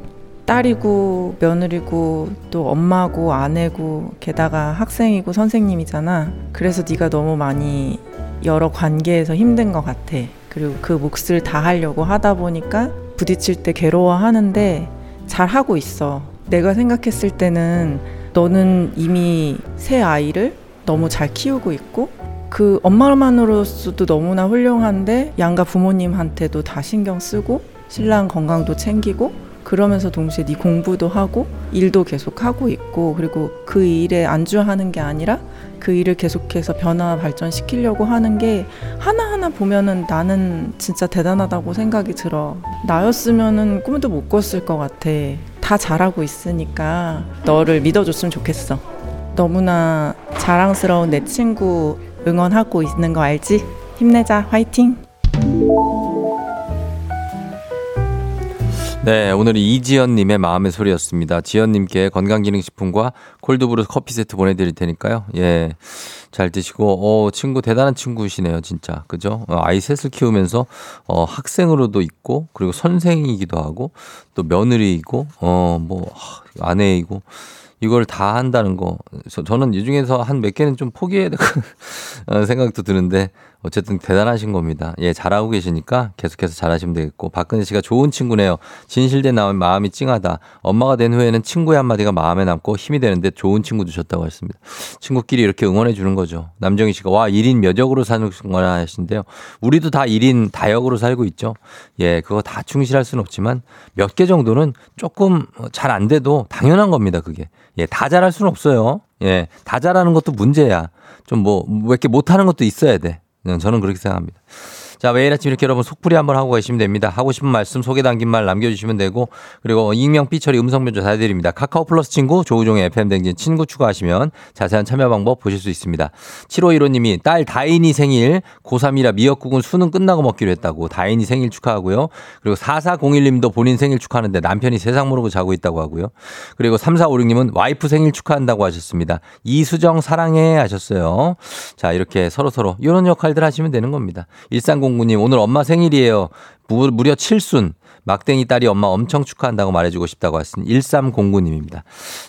딸이고 며느리고 또 엄마고 아내고 게다가 학생이고 선생님이잖아. 그래서 네가 너무 많이 여러 관계에서 힘든 것 같아. 그리고 그 몫을 다 하려고 하다 보니까 부딪힐 때 괴로워하는데 잘 하고 있어. 내가 생각했을 때는 너는 이미 새 아이를 너무 잘 키우고 있고 그 엄마만으로서도 너무나 훌륭한데 양가 부모님한테도 다 신경 쓰고 신랑 건강도 챙기고 그러면서 동시에 네 공부도 하고 일도 계속 하고 있고 그리고 그 일에 안주하는 게 아니라 그 일을 계속해서 변화 발전시키려고 하는 게 하나하나 보면은 나는 진짜 대단하다고 생각이 들어. 나였으면은 꿈도 못 꿨을 것 같아. 다 잘하고 있으니까 너를 믿어줬으면 좋겠어. 너무나 자랑스러운 내 친구 응원하고 있는 거 알지? 힘내자. 화이팅! 네, 오늘은 이지연님의 마음의 소리였습니다. 지연님께 건강기능식품과 콜드브루 커피 세트 보내드릴 테니까요. 예. 잘 드시고, 어, 친구, 대단한 친구시네요, 진짜. 그죠? 어, 아이 셋을 키우면서, 어, 학생으로도 있고, 그리고 선생이기도 하고, 또 며느리이고, 어, 뭐, 하, 아내이고, 이걸 다 한다는 거. 저- 저는 이 중에서 한 몇 개는 좀 포기해야 될 어, (laughs) 생각도 드는데, 어쨌든 대단하신 겁니다. 예, 잘하고 계시니까 계속해서 잘하시면 되겠고. 박근혜 씨가 좋은 친구네요. 진실된 마음이 찡하다. 엄마가 된 후에는 친구의 한마디가 마음에 남고 힘이 되는데 좋은 친구 두셨다고 했습니다. 친구끼리 이렇게 응원해 주는 거죠. 남정희 씨가 와, 1인 몇 역으로 사는 거나 하신데요. 우리도 다 1인 다역으로 살고 있죠. 예, 그거 다 충실할 수는 없지만 몇 개 정도는 조금 잘 안 돼도 당연한 겁니다, 그게. 예, 다 잘할 수는 없어요. 예, 다 잘하는 것도 문제야. 좀 뭐, 뭐 이렇게 못하는 것도 있어야 돼. 네, 저는 그렇게 생각합니다. 자, 매일 아침 이렇게 여러분 속풀이 한번 하고 계시면 됩니다. 하고 싶은 말씀, 소개 담긴 말 남겨주시면 되고, 그리고 익명, 삐처리, 음성 변조 다 해드립니다. 카카오 플러스 친구, 조우종의 FM댕진 친구 추가하시면 자세한 참여 방법 보실 수 있습니다. 7515님이 딸 다인이 생일, 고3이라 미역국은 수능 끝나고 먹기로 했다고, 다인이 생일 축하하고요. 그리고 4401님도 본인 생일 축하하는데 남편이 세상 모르고 자고 있다고 하고요. 그리고 3456님은 와이프 생일 축하한다고 하셨습니다. 이수정 사랑해 하셨어요. 자, 이렇게 서로서로 이런 역할들 하시면 되는 겁니다. 1309님, 오늘 엄마 생일이에요. 무, 무려 7순. 막댕이 딸이 엄마 엄청 축하한다고 말해주고 싶다고 하신 1309님입니다.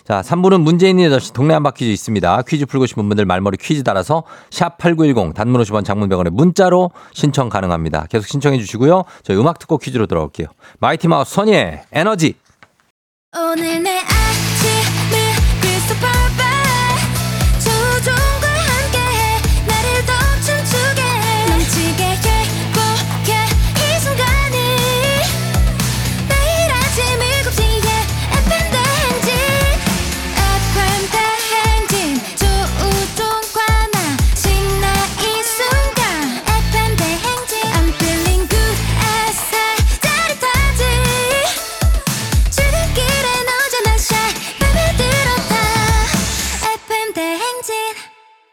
자, 3부는 문제 있는 8시 동네 한 바 퀴즈 있습니다. 퀴즈 풀고 싶은 분들 말머리 퀴즈 따라서 샵 8910 단문 50원 장문 100원에 문자로 신청 가능합니다. 계속 신청해 주시고요. 저희 음악 듣고 퀴즈로 돌아올게요. 마이티 마우스 선예 에너지 오늘 내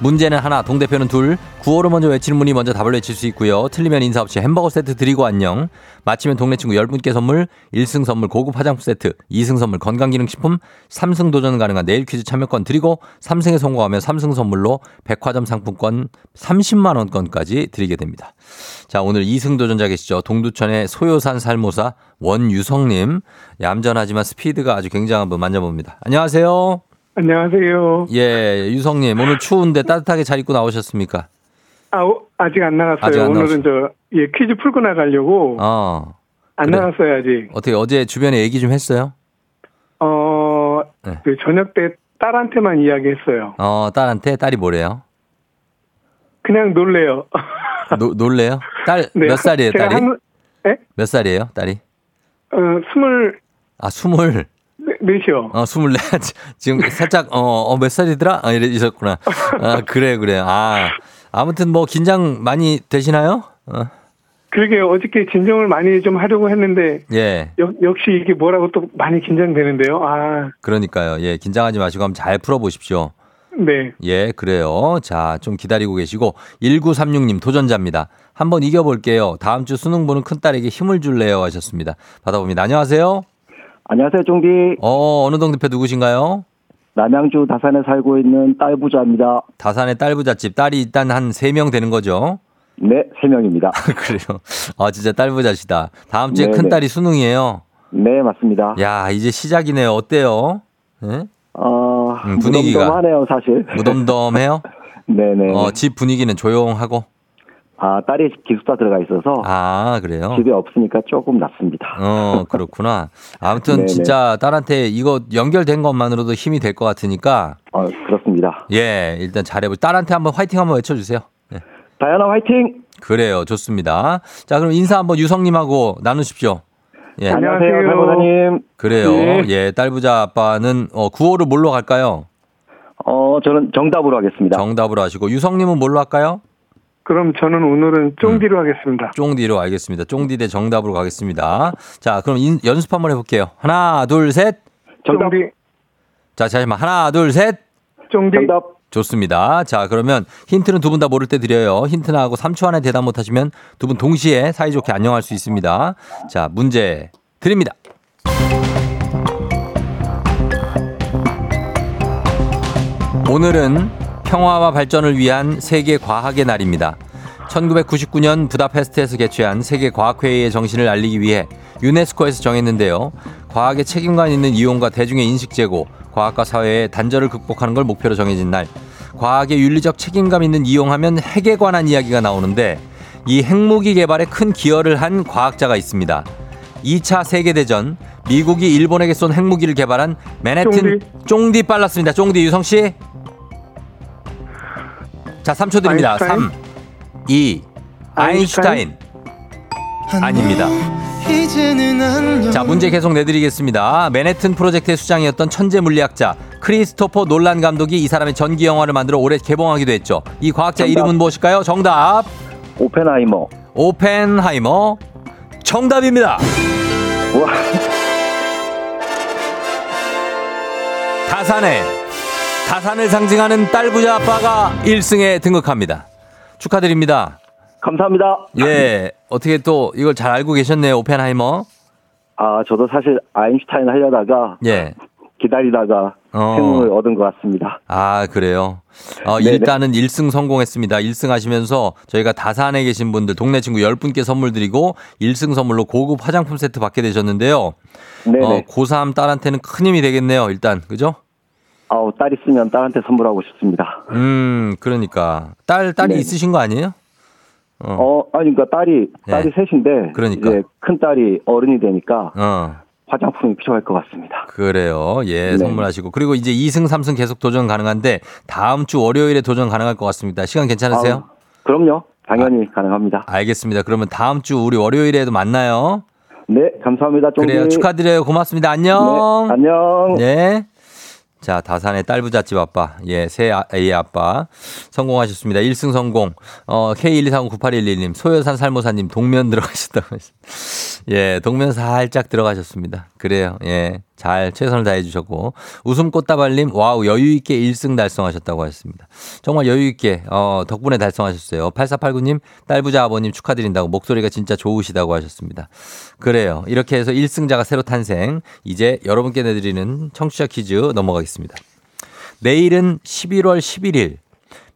문제는 하나, 동대표는 둘. 구호를 먼저 외치는 분이 먼저 답을 외칠 수 있고요. 틀리면 인사 없이 햄버거 세트 드리고 안녕. 마치면 동네 친구 10분께 선물, 1승 선물 고급 화장품 세트, 2승 선물 건강기능식품, 3승 도전 가능한 내일 퀴즈 참여권 드리고 3승에 성공하면 3승 선물로 백화점 상품권 30만 원권까지 드리게 됩니다. 자, 오늘 2승 도전자 계시죠. 동두천의 소요산 살모사 원유성님. 얌전하지만 스피드가 아주 굉장한 분 만져봅니다. 안녕하세요. 안녕하세요. 예, 유성님. 오늘 추운데 따뜻하게 잘 입고 나오셨습니까? 아, 어, 아직 안 나갔어요. 아직 안 오늘은 저, 예, 퀴즈 풀고 나가려고. 어. 안 그래. 나갔어요, 아직. 어떻게 어제 주변에 얘기 좀 했어요? 어, 네. 그 저녁 때 딸한테만 이야기했어요. 어, 딸한테 딸이 뭐래요? 그냥 놀래요. 노, 놀래요? 딸 (laughs) 몇 네, 살이에요, 딸이? 한, 예? 몇 살이에요, 딸이? 어, 스물 아, 스물. 네- 넷이요. 어, 스물네. (laughs) 지금 살짝, 어, 어, 몇 살이더라? 아, 이래, 이셨구나. 아, 그래, 그래. 아, 아무튼 뭐, 긴장 많이 되시나요? 어, 그러게 어저께 진정을 많이 좀 하려고 했는데, 예. 역, 역시 이게 뭐라고 또 많이 긴장되는데요. 아, 그러니까요. 예, 긴장하지 마시고 한번 잘 풀어 보십시오. 네. 예, 그래요. 자, 좀 기다리고 계시고 1936님 도전자입니다. 한번 이겨 볼게요. 다음 주 수능 보는 큰딸에게 힘을 줄래요 하셨습니다. 받아봅니다. 안녕하세요. 안녕하세요, 종비. 어, 어느 동 대표 누구신가요? 남양주 다산에 살고 있는 딸 부자입니다. 다산의 딸 부잣집 딸이 일단 한 세 명 되는 거죠. 네, 세 명입니다. 그래요. 아 진짜 딸부잣이다. 다음 주에 네, 큰 네. 딸이 수능이에요. 네, 맞습니다. 야 이제 시작이네요. 어때요? 예? 어, 음, 분위기가. 무덤덤하네요, 사실. 무덤덤해요? 네네. (laughs) 어, 집 분위기는 조용하고. 아, 딸이 기숙사 들어가 있어서 아 그래요. 집에 없으니까 조금 낫습니다. 어 그렇구나. 아무튼. (laughs) 진짜 딸한테 이거 연결된 것만으로도 힘이 될 것 같으니까 어, 그렇습니다. 예 일단 잘해보. 딸한테 한번 화이팅 한번 외쳐주세요. 예. 다현아 화이팅! 그래요. 좋습니다. 자, 그럼 인사 한번 유성님하고 나누십시오. 예. 안녕하세요. 사고사님. 그래요. 네. 예, 딸부자 아빠는 어, 구호를 뭘로 갈까요? 어, 저는 정답으로 하겠습니다. 정답으로 하시고 유성님은 뭘로 할까요? 그럼 저는 오늘은 쫑디로 하겠습니다. 쫑디로 알겠습니다. 쫑디 대 정답으로 가겠습니다. 자, 그럼 인- 연습 한번 해볼게요. 하나, 둘, 셋. 정답. 쫑디, 자, 잠시만. 하나, 둘, 셋. 쫑디. 정답. 좋습니다. 자, 그러면 힌트는 두 분 다 모를 때 드려요. 힌트 나하고 3초 안에 대답 못 하시면 두 분 동시에 사이좋게 안녕할 수 있습니다. 자, 문제 드립니다. 오늘은 평화와 발전을 위한 세계 과학의 날입니다. 1999년 부다페스트에서 개최한 세계 과학회의의 정신을 알리기 위해 유네스코에서 정했는데요. 과학의 책임감 있는 이용과 대중의 인식 제고, 과학과 사회의 단절을 극복하는 걸 목표로 정해진 날. 과학의 윤리적 책임감 있는 이용하면 핵에 관한 이야기가 나오는데 이 핵무기 개발에 큰 기여를 한 과학자가 있습니다. 2차 세계대전 미국이 일본에게 쏜 핵무기를 개발한 맨해튼 쫑디. 쫑디 빨랐습니다. 쫑디 유성 씨. 자, 3초 드립니다. 아인슈타인? 3 2 아인슈타인. 아닙니다. 자, 문제 계속 내드리겠습니다. 맨해튼 프로젝트의 수장이었던 천재 물리학자 크리스토퍼 놀란 감독이 이 사람의 전기 영화를 만들어 올해 개봉하기도 했죠. 이 과학자 정답. 이름은 무엇일까요? 정답. 오펜하이머. 오펜하이머. 정답입니다. 우와. 다산에 다산을 상징하는 딸부자 아빠가 1승에 등극합니다. 축하드립니다. 감사합니다. 예, 어떻게 또 이걸 잘 알고 계셨네요, 오펜하이머. 아, 저도 사실 아인슈타인 하려다가 예. 기다리다가 어. 행운을 얻은 것 같습니다. 아, 그래요. 어, 네네. 일단은 1승 성공했습니다. 1승 하시면서 저희가 다산에 계신 분들, 동네 친구 10분께 선물 드리고 1승 선물로 고급 화장품 세트 받게 되셨는데요. 네네. 어, 고3 딸한테는 큰 힘이 되겠네요, 일단. 그죠? 아우, 딸 있으면 딸한테 선물하고 싶습니다. 음, 그러니까. 딸, 딸이 네. 있으신 거 아니에요? 어. 어, 아니, 그러니까 딸이, 딸이 네. 셋인데. 그러니까. 이제 큰 딸이 어른이 되니까 어. 화장품이 필요할 것 같습니다. 그래요. 예, 네. 선물하시고. 그리고 이제 2승, 3승 계속 도전 가능한데 다음 주 월요일에 도전 가능할 것 같습니다. 시간 괜찮으세요? 아우, 그럼요. 당연히 가능합니다. 알겠습니다. 그러면 다음 주 우리 월요일에도 만나요. 네, 감사합니다. 쫑디. 그래요. 축하드려요. 고맙습니다. 네, 안녕. 안녕. 네. 자, 다산의 딸 부잣집 아빠. 예, 새 아- 아이 아빠. 성공하셨습니다. 1승 성공. 어, K1239811님, 소여산 살모사님, 동면 들어가셨다고 하셨 예, 동면 살짝 들어가셨습니다. 그래요. 예. 잘 최선을 다해 주셨고. 웃음 꽃다발님, 와우, 여유 있게 1승 달성하셨다고 하셨습니다. 정말 여유 있게, 어, 덕분에 달성하셨어요. 8489님, 딸부자 아버님 축하드린다고 목소리가 진짜 좋으시다고 하셨습니다. 그래요. 이렇게 해서 1승자가 새로 탄생. 이제 여러분께 내드리는 청취자 퀴즈 넘어가겠습니다. 내일은 11월 11일.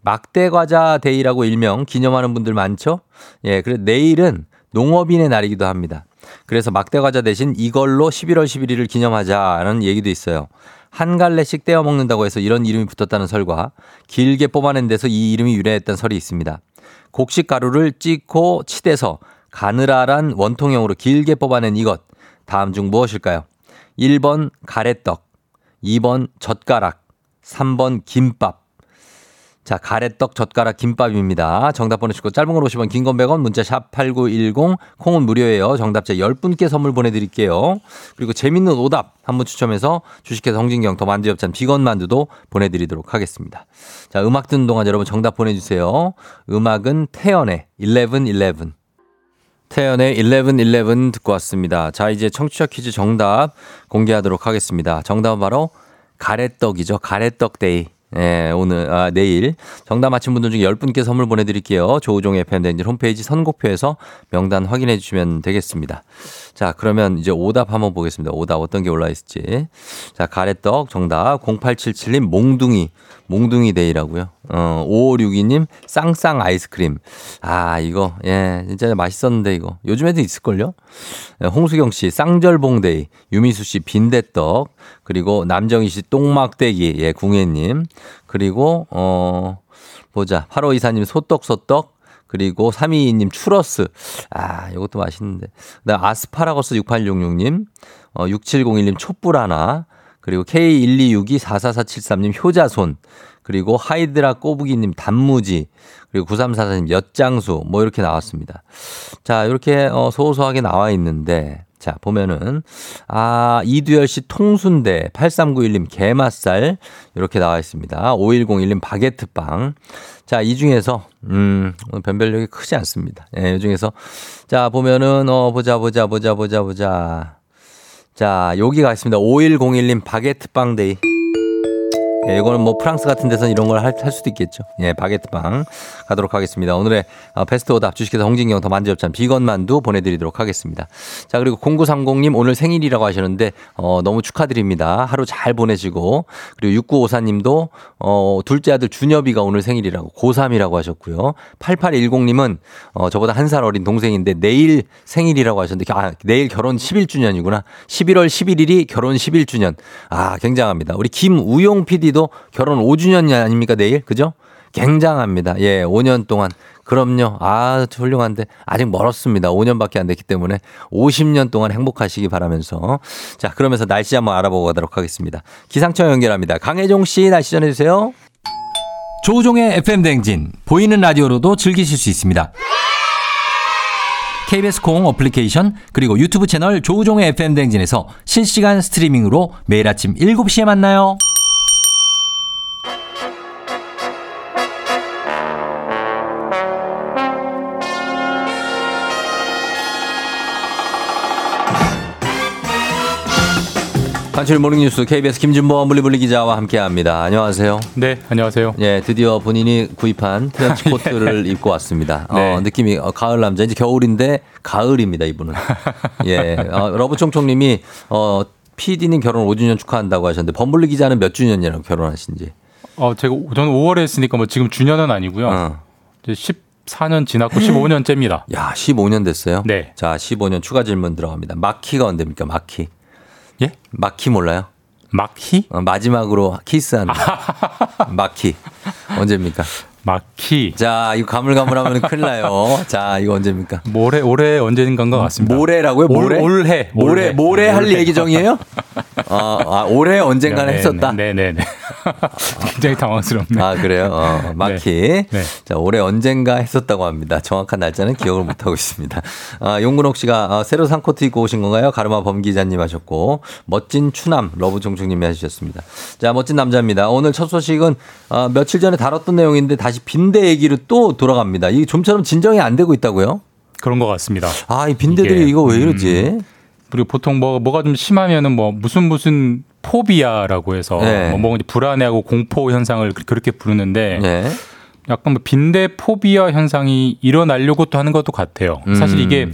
막대 과자 데이라고 일명 기념하는 분들 많죠? 예, 그래 내일은 농업인의 날이기도 합니다. 그래서 막대 과자 대신 이걸로 11월 11일을 기념하자는 얘기도 있어요. 한 갈래씩 떼어 먹는다고 해서 이런 이름이 붙었다는 설과 길게 뽑아낸 데서 이 이름이 유래했다는 설이 있습니다. 곡식 가루를 찢고 치대서 가느라란 원통형으로 길게 뽑아낸 이것. 다음 중 무엇일까요? 1번 가래떡, 2번 젓가락, 3번 김밥. 자, 가래떡, 젓가락, 김밥입니다. 정답 보내주시고 짧은 걸 50원, 긴 건 100원, 문자 샵 8910, 콩은 무료예요. 정답자 10분께 선물 보내드릴게요. 그리고 재밌는 오답 한 분 추첨해서 주식회사 홍진경 더 만두엽찬 비건 만두도 보내드리도록 하겠습니다. 자, 음악 듣는 동안 여러분 정답 보내주세요. 음악은 태연의 1111. 태연의 1111 듣고 왔습니다. 자, 이제 청취자 퀴즈 정답 공개하도록 하겠습니다. 정답은 바로 가래떡이죠. 가래떡 데이. 예, 오늘, 아, 내일. 정답 맞힌 분들 중에 10분께 선물 보내드릴게요. 조우종 FM대행진 홈페이지 선곡표에서 명단 확인해 주시면 되겠습니다. 자, 그러면 이제 오답 한번 보겠습니다. 오답 어떤 게 올라 있을지. 자, 가래떡 정답 0877님 몽둥이. 몽둥이 데이라고요. 어, 5562님 쌍쌍 아이스크림. 아, 이거 예, 진짜 맛있었는데 이거. 요즘에도 있을 걸요? 예, 홍수경 씨 쌍절봉 데이. 유미수 씨 빈대떡. 그리고 남정희 씨 똥막대기. 예, 궁예님. 그리고 어 보자. 8호 이사님 소떡소떡. 그리고 322님 추러스. 아, 이것도 맛있는데. 그다음 아스파라거스 6866님. 어, 6701님 촛불 하나. 그리고 K126244473님 효자손. 그리고 하이드라 꼬부기님 단무지. 그리고 9344님 엿장수. 뭐 이렇게 나왔습니다. 자, 이렇게 어, 소소하게 나와 있는데. 자, 보면은, 아, 이두열 씨 통순대, 8391님 게맛살, 이렇게 나와 있습니다. 5101님 바게트빵. 자, 이 중에서, 음, 변별력이 크지 않습니다. 예, 이 중에서, 자, 보면은, 어, 보자, 보자, 보자, 보자, 보자. 자, 여기가 있습니다. 5101님 바게트빵 데이. 예, 이거는 뭐 프랑스 같은 데서 이런 걸할 수도 있겠죠. 예, 바게트빵 가도록 하겠습니다. 오늘의 어, 베스트 오답 주식회사 홍진경 더 만두엽찬 비건 만두 보내드리도록 하겠습니다. 자, 그리고 0930님 오늘 생일이라고 하셨는데 어, 너무 축하드립니다. 하루 잘 보내시고 그리고 6954님도 어, 둘째 아들 준엽이가 오늘 생일이라고 고3이라고 하셨고요. 8810님은 어, 저보다 한 살 어린 동생인데 내일 생일이라고 하셨는데 아, 내일 결혼 11주년이구나. 11월 11일이 결혼 11주년. 아, 굉장합니다. 우리 김우용 PD 도 결혼 5주년 아닙니까 내일 그죠? 굉장합니다. 예, 5년 동안 그럼요. 아, 훌륭한데 아직 멀었습니다. 5년밖에 안 됐기 때문에 50년 동안 행복하시기 바라면서 자, 그러면서 날씨 한번 알아보고 가도록 하겠습니다. 기상청 연결합니다. 강혜종 씨 날씨 전해 주세요. 조우종의 FM 댕진 보이는 라디오로도 즐기실 수 있습니다. KBS 콩 어플리케이션 그리고 유튜브 채널 조우종의 FM 댕진에서 실시간 스트리밍으로 매일 아침 7시에 만나요. 간추린 모닝뉴스 KBS 김준범 범블리 기자와 함께합니다. 안녕하세요. 네, 안녕하세요. 예, 드디어 본인이 구입한 (laughs) 트렌치 코트를 입고 왔습니다. 네. 어, 느낌이 어, 가을 남자 이제 겨울인데 가을입니다 이분은. (laughs) 예, 어, 러브총총님이 어, PD님 결혼 5주년 축하한다고 하셨는데 범블리 기자는 몇 주년이라고 결혼하신지. 어, 제가 저는 5월에 했으니까 뭐 지금 주년은 아니고요. 어. 이제 14년 지났고 15년째입니다. 야, 15년 됐어요. 네. 자, 15년 추가 질문 들어갑니다. 마키가 언제입니까? 마키. 예? 마키 몰라요? 마키? 어, 마지막으로 키스한 (laughs) 마키 언제입니까? 마키. 자, 이거 가물가물하면 큰일 나요. 자, 이거 언제입니까? 모레 올해 언제인가인 것 같습니다. 모레라고요? 모레? 올, 올해. 모레 모레 할 얘기정이에요? 아, 아, 올해 언젠가는 네, 했었다. 네, 네, 네. (laughs) 굉장히 당황스럽네. 아 그래요? 어, 마키. 네. 자 올해 언젠가 했었다고 합니다. 정확한 날짜는 기억을 못 하고 있습니다. 아, 용근옥 씨가 아, 새로 산 코트 입고 오신 건가요? 가르마 범 기자님 하셨고 멋진 추남 러브 종종님이 해주셨습니다. 자 멋진 남자입니다. 오늘 첫 소식은 아, 며칠 전에 다뤘던 내용인데 다시 빈대 얘기로 또 돌아갑니다. 이게 좀처럼 진정이 안 되고 있다고요? 그런 것 같습니다. 아 이 빈대들이 이거 왜 이러지? 음, 그리고 보통 뭐 뭐가 좀 심하면은 뭐 무슨 무슨 포비아라고 해서 네. 뭐, 뭐 이제 불안해하고 공포 현상을 그- 그렇게 부르는데 네. 약간 뭐 빈대 포비아 현상이 일어나려고 또 하는 것도 같아요. 사실 음. 이게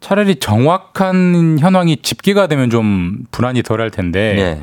차라리 정확한 현황이 집계가 되면 좀 불안이 덜 할 텐데 네.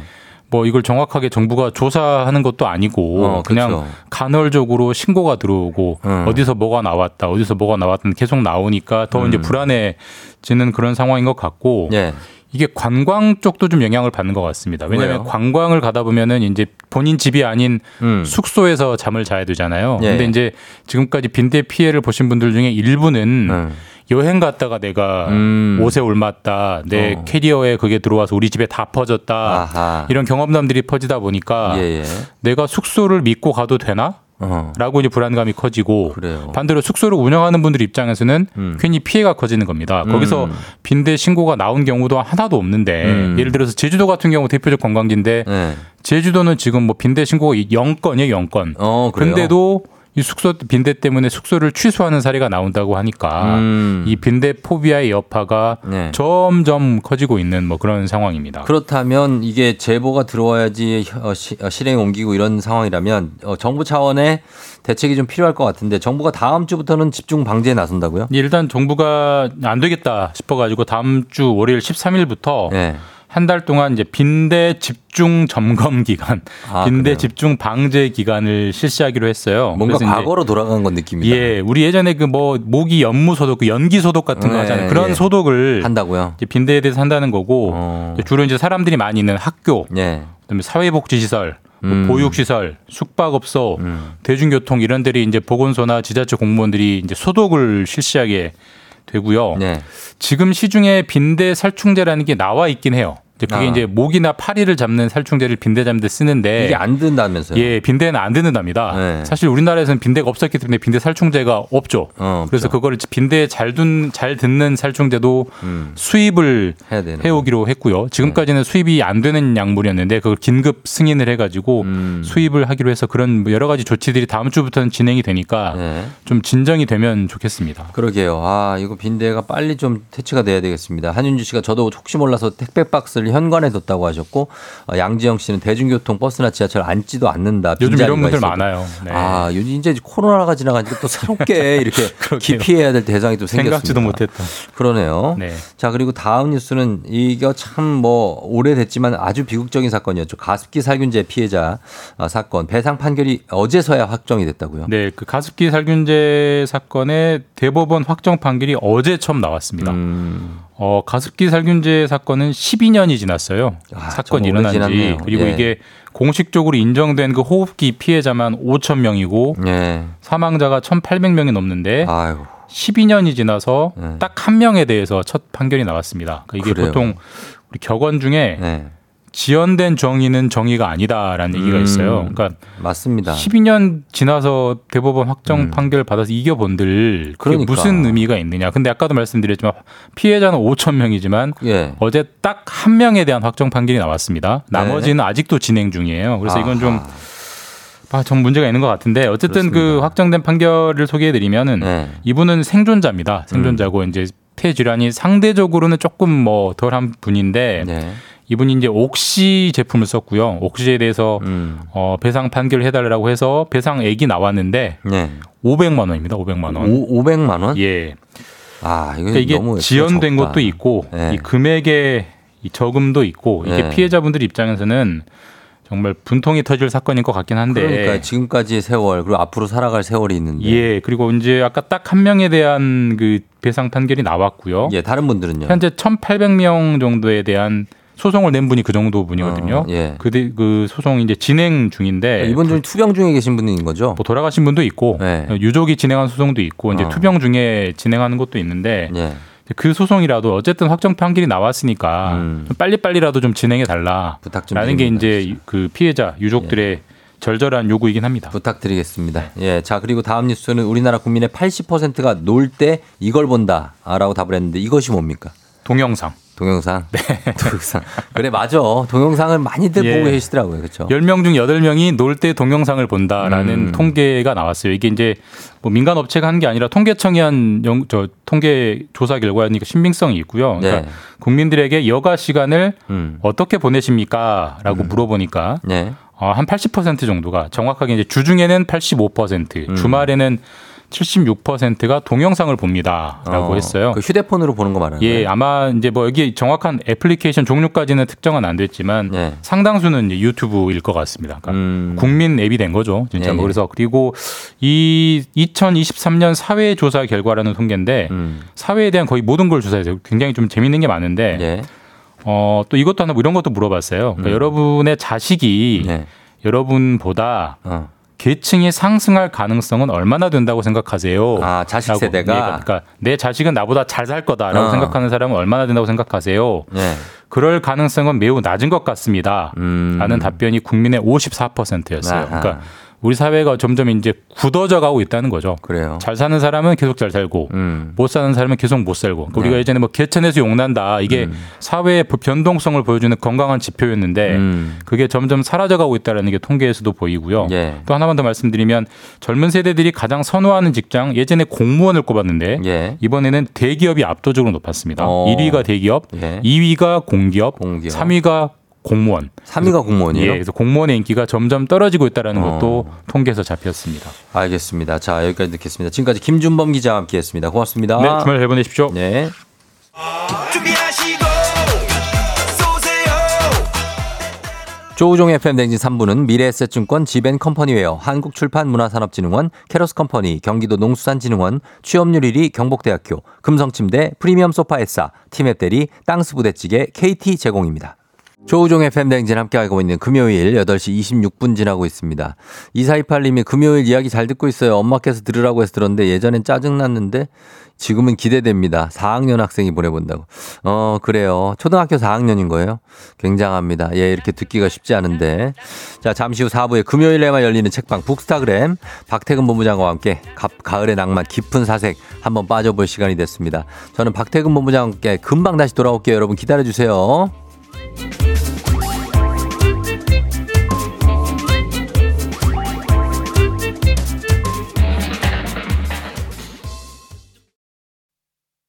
뭐 이걸 정확하게 정부가 조사하는 것도 아니고 어, 그냥 그렇죠. 간헐적으로 신고가 들어오고 음. 어디서 뭐가 나왔다 어디서 뭐가 나왔다 계속 나오니까 더 이제 음. 불안해지는 그런 상황인 것 같고 예. 이게 관광 쪽도 좀 영향을 받는 것 같습니다. 왜냐하면 왜요? 관광을 가다 보면은 이제 본인 집이 아닌 음. 숙소에서 잠을 자야 되잖아요. 예. 근데 이제 지금까지 빈대 피해를 보신 분들 중에 일부는 음. 여행 갔다가 내가 음. 옷에 올맞다, 내 어. 캐리어에 그게 들어와서 우리 집에 다 퍼졌다. 아하. 이런 경험담들이 퍼지다 보니까 예, 예. 내가 숙소를 믿고 가도 되나? 어. 라고 이제 불안감이 커지고 그래요. 반대로 숙소를 운영하는 분들 입장에서는 음. 괜히 피해가 커지는 겁니다. 거기서 음. 빈대 신고가 나온 경우도 하나도 없는데 음. 예를 들어서 제주도 같은 경우 대표적 관광지인데 네. 제주도는 지금 뭐 빈대 신고가 0건이에요, 0건. 어, 그래요? 근데도 이 숙소 빈대 때문에 숙소를 취소하는 사례가 나온다고 하니까 음. 이 빈대 포비아의 여파가 네. 점점 커지고 있는 뭐 그런 상황입니다. 그렇다면 이게 제보가 들어와야지 어, 시- 어, 실행에 옮기고 이런 상황이라면 어, 정부 차원의 대책이 좀 필요할 것 같은데 정부가 다음 주부터는 집중 방지에 나선다고요? 일단 정부가 안 되겠다 싶어가지고 다음 주 월요일 13일부터 네. 한 달 동안 이제 빈대 집중 점검 기간, 아, 빈대 그래요? 집중 방제 기간을 실시하기로 했어요. 뭔가 과거로 돌아간 건 느낌이다. 예, 우리 예전에 그 뭐 모기 연무 소독, 그 연기 소독 같은 거 네, 하잖아요. 그런 예. 소독을 한다고요? 이제 빈대에 대해서 한다는 거고 어. 주로 이제 사람들이 많이 있는 학교, 예. 그다음에 사회복지시설, 뭐 음. 보육시설, 숙박업소, 음. 대중교통 이런 데리 이제 보건소나 지자체 공무원들이 이제 소독을 실시하게 되고요. 네. 지금 시중에 빈대 살충제라는 게 나와 있긴 해요. 근데 그게 아. 이제 모기나 파리를 잡는 살충제를 빈대 잡는 데 쓰는데 이게 안 든다면서요? 예, 빈대는 안 듣는답니다. 네. 사실 우리나라에서는 빈대가 없었기 때문에 빈대 살충제가 없죠. 어, 그래서 없죠. 그거를 빈대에 잘, 둔, 잘 듣는 살충제도 음. 수입을. 해오기로 했고요. 지금까지는 수입이 안 되는 약물이었는데 그걸 긴급 승인을 해가지고 음. 수입을 하기로 해서 그런 뭐 여러 가지 조치들이 다음 주부터는 진행이 되니까 네. 좀 진정이 되면 좋겠습니다. 그러게요. 아, 이거 빈대가 빨리 좀 퇴치가 돼야 되겠습니다. 한윤주 씨가 저도 혹시 몰라서 택배 박스를 현관에 뒀다고 하셨고, 어, 양지영 씨는 대중교통 버스나 지하철 앉지도 않는다. 요즘 이런 분들 있어도. 많아요. 네. 아, 요즘 이제 코로나가 지나가니까 또 새롭게 (laughs) 이렇게. (laughs) 기피해야 될 대상이 또 생겼습니다. 생각지도 못했다. 그러네요. 네. 자, 그리고 다음 뉴스는 이거 참 뭐 오래됐지만 아주 비극적인 사건이었죠. 가습기 살균제 피해자 어, 사건 배상 판결이 어제서야 확정이 됐다고요. 네, 그 가습기 살균제 사건의 대법원 확정 판결이 어제 처음 나왔습니다. 음, 어, 가습기 살균제 사건은 12년이 지났어요. 아, 사건이 일어난 지. 그리고 예. 이게 공식적으로 인정된 그 호흡기 피해자만 5천 명이고 예. 사망자가 1,800명이 넘는데 아유. 12년이 지나서 네. 딱한 명에 대해서 첫 판결이 나왔습니다. 그러니까 이게 그래요. 보통 우리 격언 중에 네. 지연된 정의는 정의가 아니다라는 얘기가 음. 있어요. 그러니까 맞습니다. 12년 지나서 대법원 확정 음. 판결 받아서 이겨본들 그게 그러니까. 무슨 의미가 있느냐. 근데 아까도 말씀드렸지만 피해자는 5천 명이지만 예. 어제 딱 한 명에 대한 확정 판결이 나왔습니다. 나머지는 아직도 진행 중이에요. 그래서 이건 좀 네. 아하. 아, 좀 문제가 있는 것 같은데 어쨌든 그 그렇습니다. 확정된 판결을 소개해드리면은 네. 이분은 생존자입니다. 생존자고 이제 폐 질환이 상대적으로는 조금 뭐 덜한 분인데 네. 이분이 이제 옥시 제품을 썼고요. 옥시에 대해서 음. 어, 배상 판결을 해달라고 해서 배상액이 나왔는데 네. 500만 원입니다. 500만 원. 오, 500만 원? 예. 아, 그러니까 이게 너무 지연된 적다. 것도 있고 네. 이 금액의 이 저금도 있고 이게 네. 피해자분들 입장에서는 정말 분통이 터질 사건인 것 같긴 한데. 그러니까 지금까지의 세월 그리고 앞으로 살아갈 세월이 있는데. 예. 그리고 이제 아까 딱 한 명에 대한 그 배상 판결이 나왔고요. 예, 다른 분들은요. 현재 1,800명 정도에 대한 소송을 낸 분이 그 정도 분이거든요. 어, 예. 그, 그 소송이 이제 진행 중인데 이분 중에 투병 중에 계신 분인 거죠? 뭐 돌아가신 분도 있고 네. 유족이 진행한 소송도 있고 이제 어. 투병 중에 진행하는 것도 있는데 예. 그 소송이라도 어쨌든 확정 판결이 나왔으니까 음. 좀 빨리빨리라도 좀 진행해 달라. 부탁 좀 라는 게 이제 그 피해자 유족들의 절절한 요구이긴 합니다. 부탁드리겠습니다. 예. 자, 그리고 다음 뉴스는 우리나라 국민의 80%가 놀 때 이걸 본다라고 답을 했는데 이것이 뭡니까? 동영상. 동영상. 네. (laughs) 동영상. 그래, 맞아. 동영상을 많이들 예. 보고 계시더라고요. 그렇죠? 10명 중 8명이 놀 때 동영상을 본다라는 음. 통계가 나왔어요. 이게 이제 뭐 민간 업체가 한 게 아니라 통계청이 한 영, 저 통계 조사 결과니까 신빙성이 있고요. 그러니까 네. 국민들에게 여가 시간을 음. 어떻게 보내십니까? 라고 물어보니까 네. 어, 한80% 정도가 정확하게 이제 주중에는 85%, 음. 주말에는 76%가 동영상을 봅니다라고 어, 했어요. 그 휴대폰으로 보는 거 말하는 예? 아마 이제 뭐 여기 정확한 애플리케이션 종류까지는 특정은 안 됐지만 예. 상당수는 유튜브일 것 같습니다. 그러니까 음. 국민 앱이 된 거죠, 진짜. 예, 뭐 예. 그래서 그리고 이 2023년 사회 조사 결과라는 통계인데 음. 사회에 대한 거의 모든 걸 조사해서 굉장히 좀 재밌는 게 많은데 예. 어, 또 이것도 하나 뭐 이런 것도 물어봤어요. 그러니까 음. 여러분의 자식이 네. 여러분보다 어. 계층이 상승할 가능성은 얼마나 된다고 생각하세요? 아, 자식. 세대가? 예, 그러니까 내 자식은 나보다 잘 살 거다라고 어. 생각하는 사람은 얼마나 된다고 생각하세요? 네. 그럴 가능성은 매우 낮은 것 같습니다. 음. 라는 답변이 국민의 54%였어요. 아하. 그러니까 우리 사회가 점점 이제 굳어져 가고 있다는 거죠. 그래요. 잘 사는 사람은 계속 잘 살고 음. 못 사는 사람은 계속 못 살고. 그러니까 우리가 네. 예전에 뭐 개천에서 용난다 이게 음. 사회의 변동성을 보여주는 건강한 지표였는데 음. 그게 점점 사라져 가고 있다는 게 통계에서도 보이고요. 예. 또 하나만 더 말씀드리면 젊은 세대들이 가장 선호하는 직장 예전에 공무원을 꼽았는데 예. 이번에는 대기업이 압도적으로 높았습니다. 어. 1위가 대기업, 예. 2위가 공기업, 공기업. 3위가 공무원. 3위가 공무원이에요? 예, 그래서 공무원의 인기가 점점 떨어지고 있다는 어. 것도 통계에서 잡혔습니다. 알겠습니다. 자, 여기까지 듣겠습니다. 지금까지 김준범 기자와 함께 했습니다. 고맙습니다. 네, 주말 잘 보내십시오. 네. 조우종 FM 댕진 3부는 미래에셋증권 지벤컴퍼니웨어 한국출판문화산업진흥원 캐러스컴퍼니 경기도 농수산진흥원 취업률 1위 경복대학교 금성침대 프리미엄 소파에싸 티맵대리 땅스부대찌개 KT 제공입니다. 조우종 FM 댕진 함께하고 있는 금요일 8시 26분 지나고 있습니다. 2428님이 금요일 이야기 잘 듣고 있어요. 엄마께서 들으라고 해서 들었는데 예전엔 짜증났는데 지금은 기대됩니다. 4학년 학생이 보내본다고. 어, 그래요. 초등학교 4학년인 거예요? 굉장합니다. 예, 이렇게 듣기가 쉽지 않은데. 자, 잠시 후 4부에 금요일에만 열리는 책방 북스타그램 박태근 본부장과 함께 갑, 가을의 낭만 깊은 사색 한번 빠져볼 시간이 됐습니다. 저는 박태근 본부장과 함께 금방 다시 돌아올게요. 여러분 기다려주세요.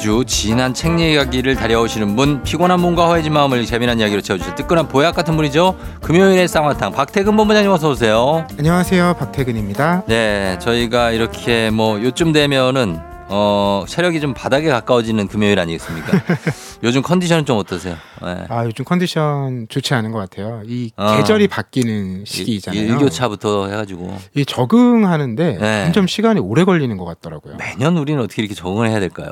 매주 진한 책 이야기를 다려오시는 분, 피곤한 몸과 허해진 마음을 재미난 이야기로 채워주실 뜨끈한 보약 같은 분이죠. 금요일의 쌍화탕 박태근 본부장님 어서 오세요. 안녕하세요. 박태근입니다. 네, 저희가 이렇게 뭐 요쯤 되면은 어 체력이 좀 바닥에 가까워지는 금요일 아니겠습니까? (laughs) 요즘 컨디션은 좀 어떠세요? 네. 아, 요즘 컨디션 좋지 않은 것 같아요. 이 어. 계절이 바뀌는 시기잖아요. 일교차부터 해가지고 이 적응하는데 네. 점점 시간이 오래 걸리는 것 같더라고요. 매년 우리는 어떻게 이렇게 적응을 해야 될까요?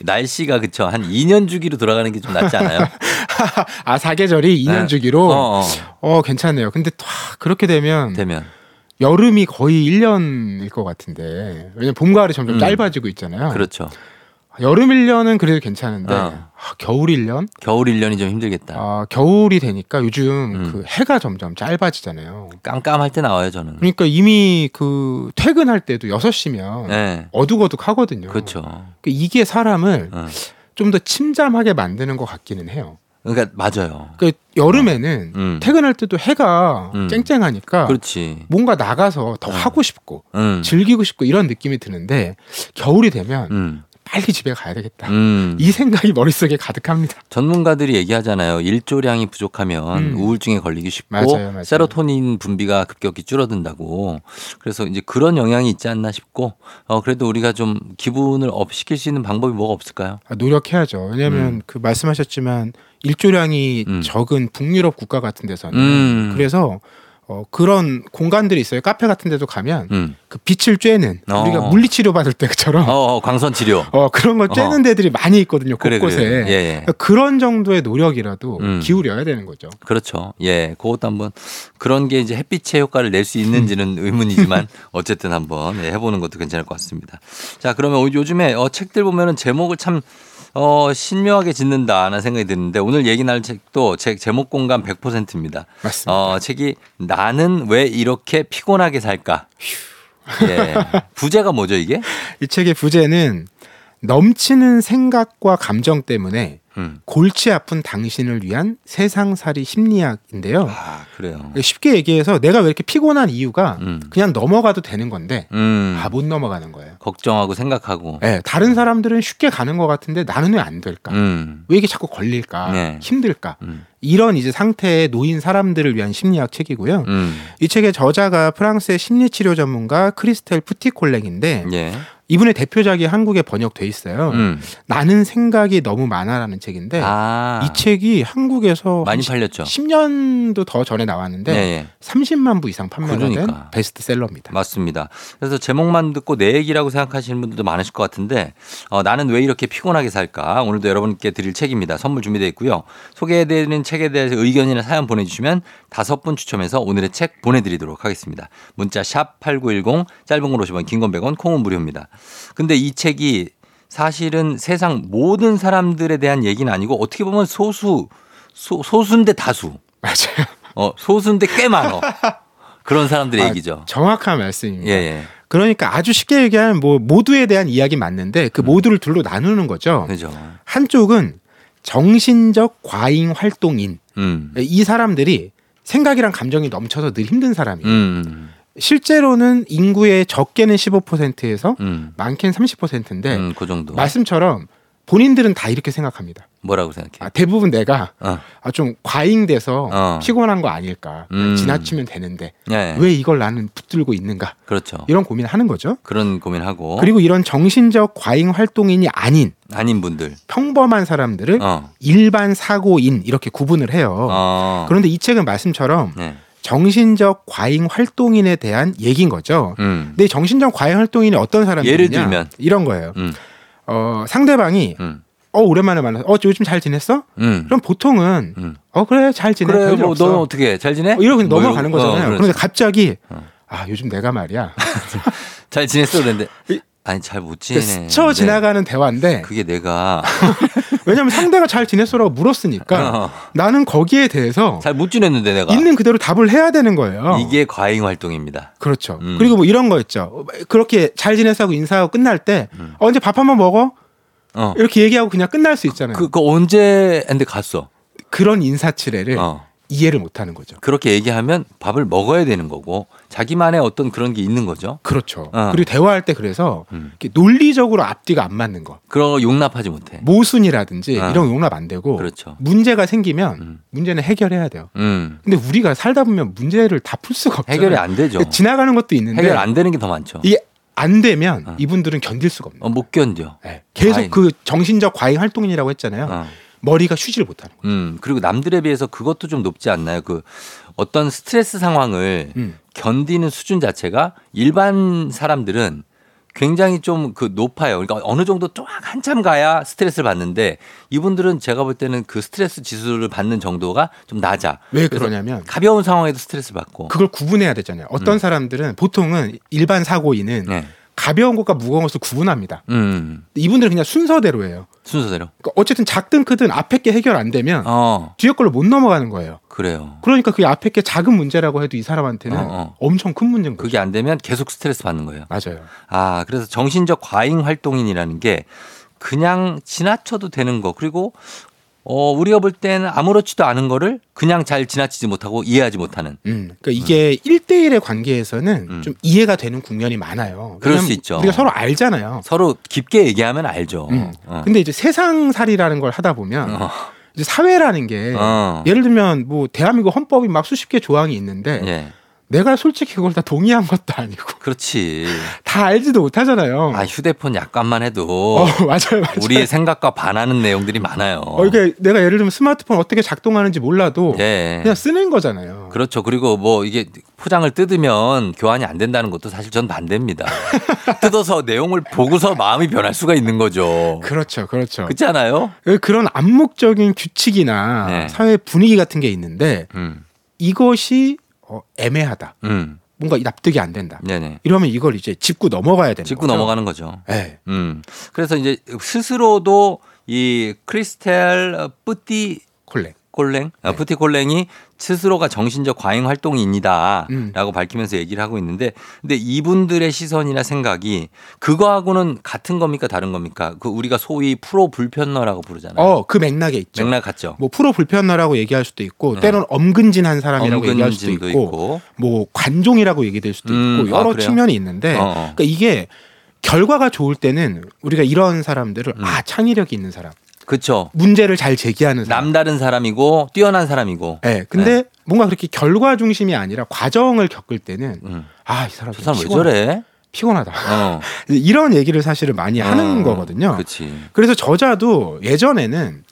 날씨가 그쵸 한 2년 주기로 돌아가는 게 좀 낫지 않아요? (laughs) 아, 사계절이 2년 네. 주기로 어, 어, 어. 괜찮네요. 근데 와, 그렇게 되면 되면 여름이 거의 1년일 것 같은데. 왜냐면 봄 가을이 점점 음. 짧아지고 있잖아요. 그렇죠. 여름 1년은 그래도 괜찮은데 어. 아, 겨울 1년? 겨울 1년이 좀 힘들겠다. 아, 겨울이 되니까 요즘 음. 그 해가 점점 짧아지잖아요. 깜깜할 때 나와요 저는. 그러니까 이미 그 퇴근할 때도 6시면 네, 어둑어둑 하거든요. 그렇죠. 그러니까 이게 사람을 어. 좀더 침잠하게 만드는 것 같기는 해요. 그러니까 맞아요. 그러니까 여름에는 음. 퇴근할 때도 해가 음. 쨍쨍하니까 그렇지. 뭔가 나가서 더 어. 하고 싶고 음. 즐기고 싶고 이런 느낌이 드는데 겨울이 되면 음. 빨리 집에 가야 되겠다. 음. 이 생각이 머릿속에 가득합니다. 전문가들이 얘기하잖아요. 일조량이 부족하면 음. 우울증에 걸리기 쉽고 맞아요, 맞아요. 세로토닌 분비가 급격히 줄어든다고. 그래서 이제 그런 영향이 있지 않나 싶고 어 그래도 우리가 좀 기분을 up 시킬 수 있는 방법이 뭐가 없을까요? 아, 노력해야죠. 왜냐하면 음. 그 말씀하셨지만 일조량이 음. 적은 북유럽 국가 같은 데서는 음. 그래서 어, 그런 공간들이 있어요. 카페 같은 데도 가면 음. 그 빛을 쬐는 어. 우리가 물리 치료 받을 때처럼 어, 어 광선 치료. 어, 그런 거 쬐는 어. 데들이 많이 있거든요. 그래, 곳곳에. 그래. 예, 예. 그러니까 그런 정도의 노력이라도 음. 기울여야 되는 거죠. 그렇죠. 예, 그것도 한번 그런 게 이제 햇빛의 효과를 낼 수 있는지는 의문이지만 (laughs) 어쨌든 한번 예, 해보는 것도 괜찮을 것 같습니다. 자, 그러면 요즘에 어, 책들 보면은 제목을 참 어, 신묘하게 짓는다는 생각이 드는데 오늘 얘기 나눌 책도 제 제목 공감 100%입니다. 맞습니다. 어, 책이 나는 왜 이렇게 피곤하게 살까? 예. 부제가 뭐죠, 이게? (laughs) 이 책의 부제는 넘치는 생각과 감정 때문에 음. 골치 아픈 당신을 위한 세상살이 심리학인데요. 아, 그래요. 쉽게 얘기해서 내가 왜 이렇게 피곤한 이유가 음. 그냥 넘어가도 되는 건데 음. 아 못 넘어가는 거예요. 걱정하고 생각하고. 예, 다른 사람들은 쉽게 가는 것 같은데 나는 왜 안 될까? 음. 왜 이게 자꾸 걸릴까? 네. 힘들까? 음. 이런 이제 상태에 놓인 사람들을 위한 심리학 책이고요. 음. 이 책의 저자가 프랑스의 심리치료 전문가 크리스텔 푸티콜랭인데 예. 이분의 대표작이 한국에 번역돼 있어요. 음. 나는 생각이 너무 많아라는 책인데 아. 이 책이 한국에서 많이 한 팔렸죠. 10년도 더 전에 나왔는데 예, 예. 30만 부 이상 판매가 된 그러니까. 베스트셀러입니다. 맞습니다. 그래서 제목만 듣고 내 얘기라고 생각하시는 분들도 많으실 것 같은데 어, 나는 왜 이렇게 피곤하게 살까? 오늘도 여러분께 드릴 책입니다. 선물 준비되어 있고요. 소개해드리는 책에 대해서 의견이나 사연 보내주시면 다섯 분 추첨해서 오늘의 책 보내드리도록 하겠습니다. 문자 샵 8910 짧은 건 50원 긴 건 100원 콩은 무료입니다. 근데 이 책이 사실은 세상 모든 사람들에 대한 얘기는 아니고 어떻게 보면 소수 소, 소수인데 다수 맞아요. 어, 소수인데 꽤 많어. 그런 사람들의 아, 얘기죠. 정확한 말씀입니다. 예, 예. 그러니까 아주 쉽게 얘기하면 뭐 모두에 대한 이야기 맞는데 그 모두를 둘로 나누는 거죠. 음. 그죠. 한쪽은 정신적 과잉 활동인 음. 이 사람들이 생각이랑 감정이 넘쳐서 늘 힘든 사람이에요. 음. 실제로는 인구의 적게는 15%에서 음. 많게는 30%인데 음, 그 정도. 말씀처럼 본인들은 다 이렇게 생각합니다. 뭐라고 생각해? 아, 대부분 내가 어. 아, 좀 과잉돼서 어. 피곤한 거 아닐까. 음. 지나치면 되는데 예. 왜 이걸 나는 붙들고 있는가. 그렇죠. 이런 고민을 하는 거죠. 그런 고민하고 그리고 이런 정신적 과잉 활동인이 아닌 아닌 분들. 평범한 사람들을 어. 일반 사고인 이렇게 구분을 해요. 어. 그런데 이 책은 말씀처럼 네. 정신적 과잉 활동인에 대한 얘기인 거죠. 음. 근데 이 정신적 과잉 활동인이 어떤 사람이냐 예를 들면? 이런 거예요. 음. 어, 상대방이 음. 어 오랜만에 만나서 어 요즘 잘 지냈어? 음. 그럼 보통은 음. 어 그래 잘 지내 그래 뭐 없어. 너는 어떻게 잘 지내? 어, 이러고 뭐 넘어가는 이러고. 거잖아요. 어, 그런데. 갑자기 어. 아 요즘 내가 말이야 (laughs) 잘 지냈어 그랬는데 이- 아니 잘못그 지내. 스쳐 지나가는 대화인데 그게 내가 (laughs) 왜냐면 상대가 잘 지냈어라고 물었으니까 어. 나는 거기에 대해서 잘 못 지냈는데 내가 있는 그대로 답을 해야 되는 거예요. 이게 과잉 활동입니다. 그렇죠. 음. 그리고 뭐 이런 거 있죠. 그렇게 잘 지냈어 하고 인사하고 끝날 때 음. 어, 이제 밥 한번 먹어? 어. 이렇게 얘기하고 그냥 끝날 수 있잖아요. 그, 그 언제 근데 갔어? 그, 런 인사치레를 어. 이해를 못 하는 거죠. 그렇게 얘기하면 밥을 먹어야 되는 거고 자기만의 어떤 그런 게 있는 거죠. 그렇죠. 어. 그리고 대화할 때 그래서 음. 논리적으로 앞뒤가 안 맞는 거. 그런 거 용납하지 못해. 모순이라든지 어. 이런 거 용납 안 되고 그렇죠. 문제가 생기면 음. 문제는 해결해야 돼요. 음. 근데 우리가 살다 보면 문제를 다 풀 수가 없잖아요. 해결이 안 되죠. 지나가는 것도 있는데 해결 안 되는 게 더 많죠. 이게 안 되면 어. 이분들은 견딜 수가 없는 어, 못 견뎌. 네. 계속 과잉. 그 정신적 과잉 활동이라고 했잖아요. 어. 머리가 쉬지를 못하는 거예요. 음, 그리고 남들에 비해서 그것도 좀 높지 않나요? 그 어떤 스트레스 상황을 음. 견디는 수준 자체가 일반 사람들은 굉장히 좀 그 높아요. 그러니까 어느 정도 좀 한참 가야 스트레스를 받는데 이분들은 제가 볼 때는 그 스트레스 지수를 받는 정도가 좀 낮아. 왜 그러냐면 가벼운 상황에도 스트레스를 받고. 그걸 구분해야 되잖아요. 어떤 사람들은 보통은 일반 사고인은 음. 네. 가벼운 것과 무거운 것을 구분합니다. 음, 이분들은 그냥 순서대로 해요. 순서대로. 그러니까 어쨌든 작든 크든 앞에 게 해결 안 되면 어, 뒤에 걸로 못 넘어가는 거예요. 그래요. 그러니까 그 앞에 게 작은 문제라고 해도 이 사람한테는 어, 어. 엄청 큰 문제인 거죠. 그게 안 되면 계속 스트레스 받는 거예요. 맞아요. 아, 그래서 정신적 과잉 활동인이라는 게 그냥 지나쳐도 되는 거. 그리고 어, 우리가 볼 때는 아무렇지도 않은 거를 그냥 잘 지나치지 못하고 이해하지 못하는. 음, 그러니까 이게 일대일의 관계에서는 음. 좀 이해가 되는 국면이 많아요. 그럴 수 있죠. 우리가 서로 알잖아요. 서로 깊게 얘기하면 알죠. 음. 어. 근데 이제 세상살이라는 걸 하다 보면 어. 이제 사회라는 게 어. 예를 들면 뭐 대한민국 헌법이 막 수십 개 조항이 있는데 예. 내가 솔직히 그걸 다 동의한 것도 아니고 그렇지. (laughs) 다 알지도 못하잖아요. 아, 휴대폰 약관만 해도 어, 맞아요, 맞아요. 우리의 생각과 반하는 내용들이 많아요. 어, 이게 내가 예를 들면 스마트폰 어떻게 작동하는지 몰라도 예. 그냥 쓰는 거잖아요. 그렇죠. 그리고 뭐 이게 포장을 뜯으면 교환이 안 된다는 것도 사실 전 반대입니다. (laughs) 뜯어서 내용을 보고서 마음이 변할 수가 있는 거죠. 그렇죠, 그렇죠. 그렇지 않아요? 그런 암묵적인 규칙이나 네. 사회 분위기 같은 게 있는데 음, 이것이 어, 애매하다. 음, 뭔가 납득이 안 된다. 네네. 이러면 이걸 이제 짚고 넘어가야 되는 짚고 거죠. 넘어가는 거죠. 네. 음. 그래서 이제 스스로도 이 크리스텔 뿌띠 콜렉. 푸티콜랭? 아, 푸티콜랭이 스스로가 정신적 과잉 활동인이다. 음. 라고 밝히면서 얘기를 하고 있는데 근데 이분들의 시선이나 생각이 그거하고는 같은 겁니까? 다른 겁니까? 그 우리가 소위 프로 불편러라고 부르잖아요. 어, 그 맥락에 있죠. 맥락 같죠? 뭐 프로 불편러라고 얘기할 수도 있고 네. 때로는 엄근진한 사람이라고 얘기할 수도 있고, 있고. 뭐 관종이라고 얘기될 수도 음, 있고 아, 여러 그래요? 측면이 있는데 어, 어. 그러니까 이게 결과가 좋을 때는 우리가 이런 사람들을 음. 아 창의력이 있는 사람, 그쵸. 문제를 잘 제기하는 사람. 남다른 사람이고 뛰어난 사람이고. 네, 근데 뭔가 그렇게 결과 중심이 아니라 과정을 겪을 때는 음. 아이 사람 저 사람 왜 피곤하다. 저래? 피곤하다. 어. (laughs) 이런 얘기를 사실은 많이 하는 어, 거거든요. 그렇지. 그래서 저자도 예전에는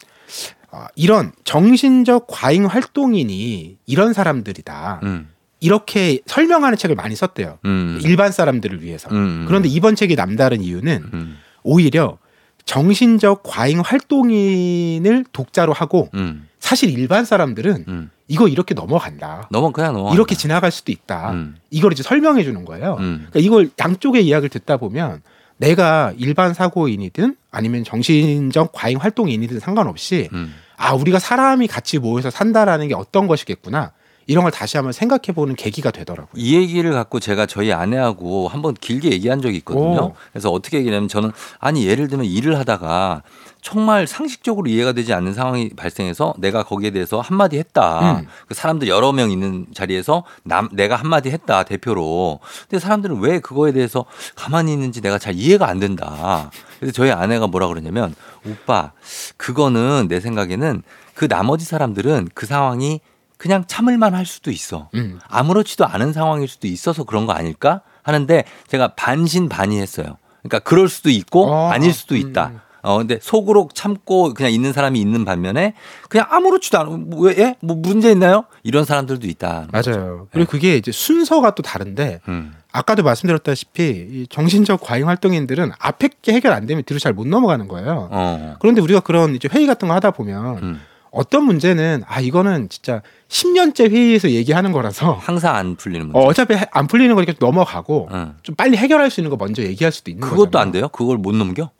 아, 이런 정신적 과잉 활동인이 이런 사람들이다. 음. 이렇게 설명하는 책을 많이 썼대요. 음. 일반 사람들을 위해서. 음. 그런데 이번 책이 남다른 이유는 음. 오히려 정신적 과잉 활동인을 독자로 하고 음. 사실 일반 사람들은 음. 이거 이렇게 넘어간다. 넘어 그냥 넘어. 이렇게 지나갈 수도 있다. 음. 이걸 이제 설명해 주는 거예요. 음. 그러니까 이걸 양쪽의 이야기를 듣다 보면 내가 일반 사고인이든 아니면 정신적 과잉 활동인이든 상관없이 음. 아 우리가 사람이 같이 모여서 산다라는 게 어떤 것이겠구나 이런 걸 다시 한번 생각해 보는 계기가 되더라고요. 이 얘기를 갖고 제가 저희 아내하고 한번 길게 얘기한 적이 있거든요. 오. 그래서 어떻게 얘기냐면 저는 아니 예를 들면 일을 하다가 정말 상식적으로 이해가 되지 않는 상황이 발생해서 내가 거기에 대해서 한마디 했다. 음. 그 사람들 여러 명 있는 자리에서 남, 내가 한마디 했다. 대표로. 근데 사람들은 왜 그거에 대해서 가만히 있는지 내가 잘 이해가 안 된다. 그래서 저희 아내가 뭐라 그러냐면 오빠, 그거는 내 생각에는 그 나머지 사람들은 그 상황이 그냥 참을만 할 수도 있어. 음. 아무렇지도 않은 상황일 수도 있어서 그런 거 아닐까 하는데 제가 반신반의했어요. 그러니까 그럴 수도 있고 어, 아닐 수도 음. 있다. 어 근데 속으로 참고 그냥 있는 사람이 있는 반면에 그냥 아무렇지도 않은 뭐왜 예? 뭐 문제 있나요? 이런 사람들도 있다. 맞아요. 그리고 그게 이제 순서가 또 다른데 음. 아까도 말씀드렸다시피 이 정신적 과잉 활동인들은 앞에 게 해결 안 되면 뒤로 잘 못 넘어가는 거예요. 어. 그런데 우리가 그런 이제 회의 같은 거 하다 보면 음. 어떤 문제는 아 이거는 진짜 10년째 회의에서 얘기하는 거라서 항상 안 풀리는 문제. 어, 어차피 해- 안 풀리는 거니까 넘어가고 응. 좀 빨리 해결할 수 있는 거 먼저 얘기할 수도 있는 거죠. 그것도 안 돼요? 그걸 못 넘겨?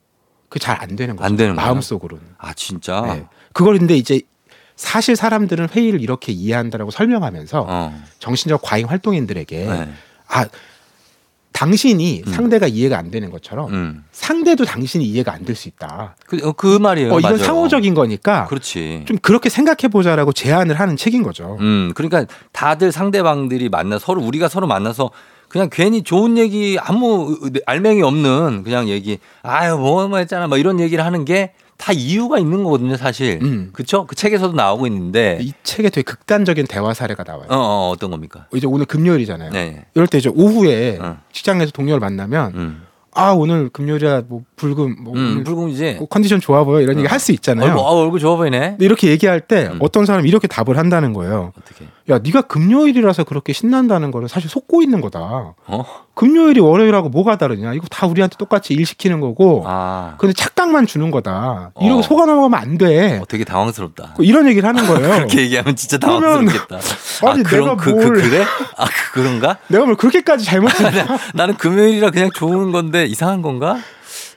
그 잘 안 되는 거죠. 안 되는? 마음속으로는. 아 진짜. 네. 그걸 근데 이제 사실 사람들은 회의를 이렇게 이해한다라고 설명하면서 어. 정신적 과잉 활동인들에게 네. 아 당신이 음. 상대가 이해가 안 되는 것처럼 음. 상대도 당신이 이해가 안 될 수 있다. 그, 어, 그 말이에요. 어, 이건 맞아요. 상호적인 거니까 그렇지. 좀 그렇게 생각해 보자라고 제안을 하는 책인 거죠. 음, 그러니까 다들 상대방들이 만나 서로 우리가 서로 만나서 그냥 괜히 좋은 얘기 아무 알맹이 없는 그냥 얘기 아유 뭐뭐 했잖아 뭐 이런 얘기를 하는 게 다 이유가 있는 거거든요 사실 음. 그쵸 그 책에서도 나오고 있는데 이 책에 되게 극단적인 대화 사례가 나와요. 어, 어 어떤 겁니까 이제 오늘 금요일이잖아요. 네 이럴 때 이제 오후에 어. 직장에서 동료를 만나면 음, 아 오늘 금요일이야 뭐 불금 뭐 음 불금이지 뭐 컨디션 좋아 보여 이런 얘기 할 수 있잖아요. 얼굴, 어, 얼굴 좋아 보이네 이렇게 얘기할 때 음. 어떤 사람이 이렇게 답을 한다는 거예요. 어떻게 야 네가 금요일이라서 그렇게 신난다는 거는 사실 속고 있는 거다. 어? 금요일이 월요일하고 뭐가 다르냐? 이거 다 우리한테 똑같이 일 시키는 거고. 아 근데 착각만 주는 거다. 어. 이러고 속아 넘어가면 안 돼. 어, 되게 당황스럽다 이런 얘기를 하는 거예요. (laughs) 그렇게 얘기하면 진짜 당황스럽겠다 (laughs) 아니, 아 그럼 내가 그, 그 뭘- 그래 아 그, 그런가 (laughs) 내가 뭘 그렇게까지 잘못했나? 나는 금요일이라 그냥 좋은 건데 이상한 건가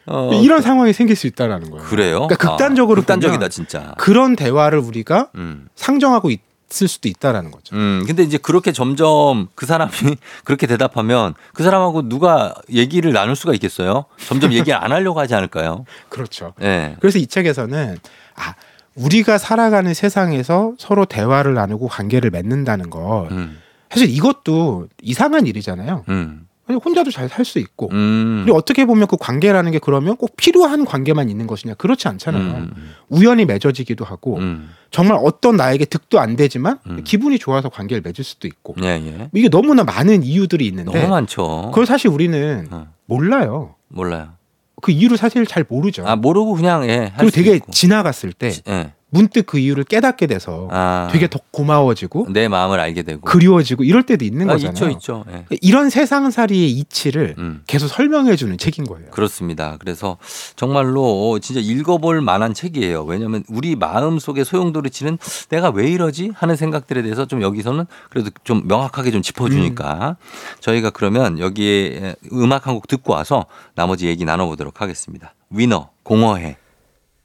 어, 이런 상황이 생길 수 있다라는 거예요. 그래요 그러니까 극단적으로 아, 극단적이다 진짜 그런 대화를 우리가 음. 상정하고 있 을 수도 있다라는 거죠. 음, 근데 이제 그렇게 점점 그 사람이 (laughs) 그렇게 대답하면 그 사람하고 누가 얘기를 나눌 수가 있겠어요? 점점 얘기 안 하려고 하지 않을까요? (laughs) 그렇죠. 예. 그래서 이 책에서는 아 우리가 살아가는 세상에서 서로 대화를 나누고 관계를 맺는다는 거 음, 사실 이것도 이상한 일이잖아요. 음, 혼자도 잘 살 수 있고 음. 그리고 어떻게 보면 그 관계라는 게 그러면 꼭 필요한 관계만 있는 것이냐 그렇지 않잖아요. 음, 우연히 맺어지기도 하고 음, 정말 어떤 나에게 득도 안 되지만 음. 기분이 좋아서 관계를 맺을 수도 있고 예, 예. 이게 너무나 많은 이유들이 있는데 너무 많죠. 그걸 사실 우리는 어, 몰라요. 몰라요. 그 이유를 사실 잘 모르죠. 아, 모르고 그냥, 예. 할 그리고 되게 있고. 지나갔을 때 예. 문득 그 이유를 깨닫게 돼서 아, 되게 더 고마워지고 내 마음을 알게 되고. 그리워지고 이럴 때도 있는 아, 거잖아요. 있죠, 있죠. 예. 이런 세상살이의 이치를 음. 계속 설명해 주는 책인 거예요. 그렇습니다. 그래서 정말로 진짜 읽어볼 만한 책이에요. 왜냐하면 우리 마음 속에 소용돌이 치는 내가 왜 이러지 하는 생각들에 대해서 좀 여기서는 그래도 좀 명확하게 좀 짚어주니까 저희가 그러면 여기에 음악 한 곡 듣고 와서 나머지 얘기 나눠보도록 하겠습니다. 위너 공허해.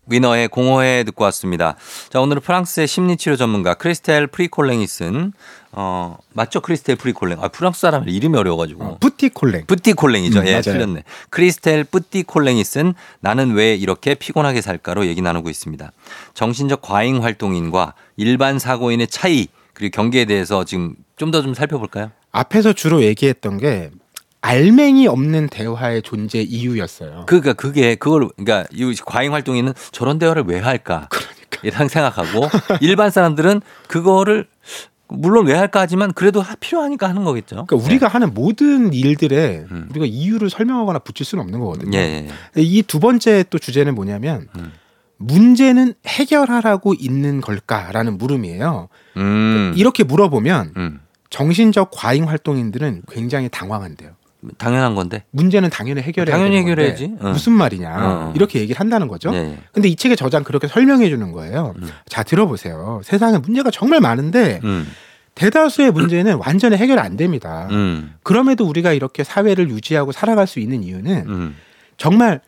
위너의 공허해 듣고 왔습니다. 자, 오늘은 프랑스의 심리치료 전문가 크리스텔 프리콜랭이 쓴, 어, 맞죠? 크리스텔 프리콜랭. 아, 프랑스 사람 이름이 어려워가지고. 뿌티콜랭. 뿌띠콜랭이죠. 음, 예, 맞아요. 틀렸네. 크리스텔 뿌띠콜랭이 쓴 나는 왜 이렇게 피곤하게 살까로 얘기 나누고 있습니다. 정신적 과잉 활동인과 일반 사고인의 차이 그리고 경계에 대해서 지금 좀 더좀 살펴볼까요? 앞에서 주로 얘기했던 게 알맹이 없는 대화의 존재 이유였어요. 그러니까 그게 그걸 그러니까 이 과잉 활동인은 저런 대화를 왜 할까? 그러니까. 이런 생각하고 (laughs) 일반 사람들은 그거를 물론 왜 할까 하지만 그래도 하- 필요하니까 하는 거겠죠. 그러니까 우리가 하는 모든 일들에 음. 우리가 이유를 설명하거나 붙일 수는 없는 거거든요. 예, 예. 이두 번째 또 주제는 뭐냐면 음. 문제는 해결하라고 있는 걸까라는 물음이에요. 음. 이렇게 물어보면 음. 정신적 과잉 활동인들은 굉장히 당황한대요. 당연한 건데. 문제는 당연히 해결해야 당연히 해결해야지. 어. 무슨 말이냐 어. 이렇게 얘기를 한다는 거죠. 예, 예. 근데 이 책의 저자는 그렇게 설명해 주는 거예요. 음. 자 들어보세요. 세상에 문제가 정말 많은데 음. 대다수의 문제는 완전히 해결 안 됩니다. 음. 그럼에도 우리가 이렇게 사회를 유지하고 살아갈 수 있는 이유는 음. 정말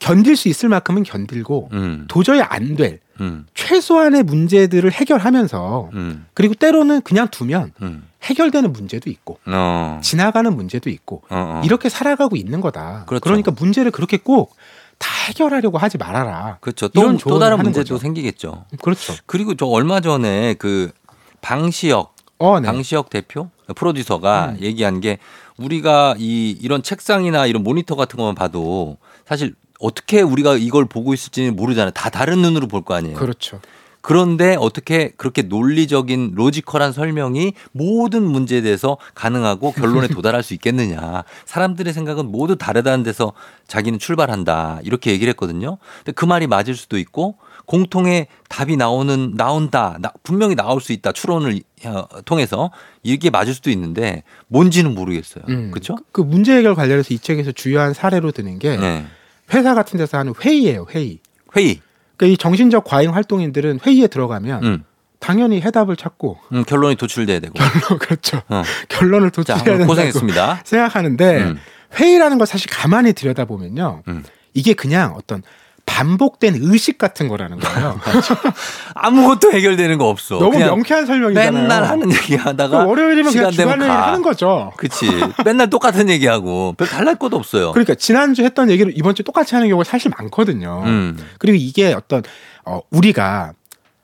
견딜 수 있을 만큼은 견딜고 음. 도저히 안될 음. 최소한의 문제들을 해결하면서 음. 그리고 때로는 그냥 두면 음. 해결되는 문제도 있고 어. 지나가는 문제도 있고 어, 어. 이렇게 살아가고 있는 거다. 그렇죠. 러니까 문제를 그렇게 꼭 다 해결하려고 하지 말아라. 그렇죠. 또, 또 다른 문제도 거죠. 생기겠죠. 그렇죠. 그리고 저 얼마 전에 그 방시혁 어, 네. 방시혁 대표 프로듀서가 음. 얘기한 게 우리가 이 이런 책상이나 이런 모니터 같은 것만 봐도 사실 어떻게 우리가 이걸 보고 있을지는 모르잖아요. 다 다른 눈으로 볼 거 아니에요. 그렇죠. 그런데 어떻게 그렇게 논리적인 logical한 설명이 모든 문제에 대해서 가능하고 결론에 (laughs) 도달할 수 있겠느냐. 사람들의 생각은 모두 다르다는 데서 자기는 출발한다. 이렇게 얘기를 했거든요. 근데 그 말이 맞을 수도 있고 공통의 답이 나오는 나온다. 나- 분명히 나올 수 있다. 추론을 어, 통해서 이게 맞을 수도 있는데 뭔지는 모르겠어요. 음. 그렇죠? 그 문제 해결 관련해서 이 책에서 주요한 사례로 드는 게 네. 회사 같은 데서 하는 회의예요. 회의. 회의. 그러니까 이 정신적 과잉 활동인들은 회의에 들어가면 음. 당연히 해답을 찾고 음, 결론이 도출돼야 되고. (laughs) 그렇죠. 어. 결론을 자, 도출해야 된다고 고생했습니다. (laughs) 생각하는데 음. 회의라는 걸 사실 가만히 들여다보면요. 음. 이게 그냥 어떤 반복된 의식 같은 거라는 거예요. (laughs) 아무것도 해결되는 거 없어. 너무 명쾌한 설명이잖아요. 맨날 하는 얘기 하다가 월요일이면 그냥 주간 얘기 가. 하는 거죠. 그치. 맨날 똑같은 얘기하고 별 달랄 것도 없어요. 그러니까 지난주 했던 얘기를 이번 주 똑같이 하는 경우가 사실 많거든요. 음. 그리고 이게 어떤 어, 우리가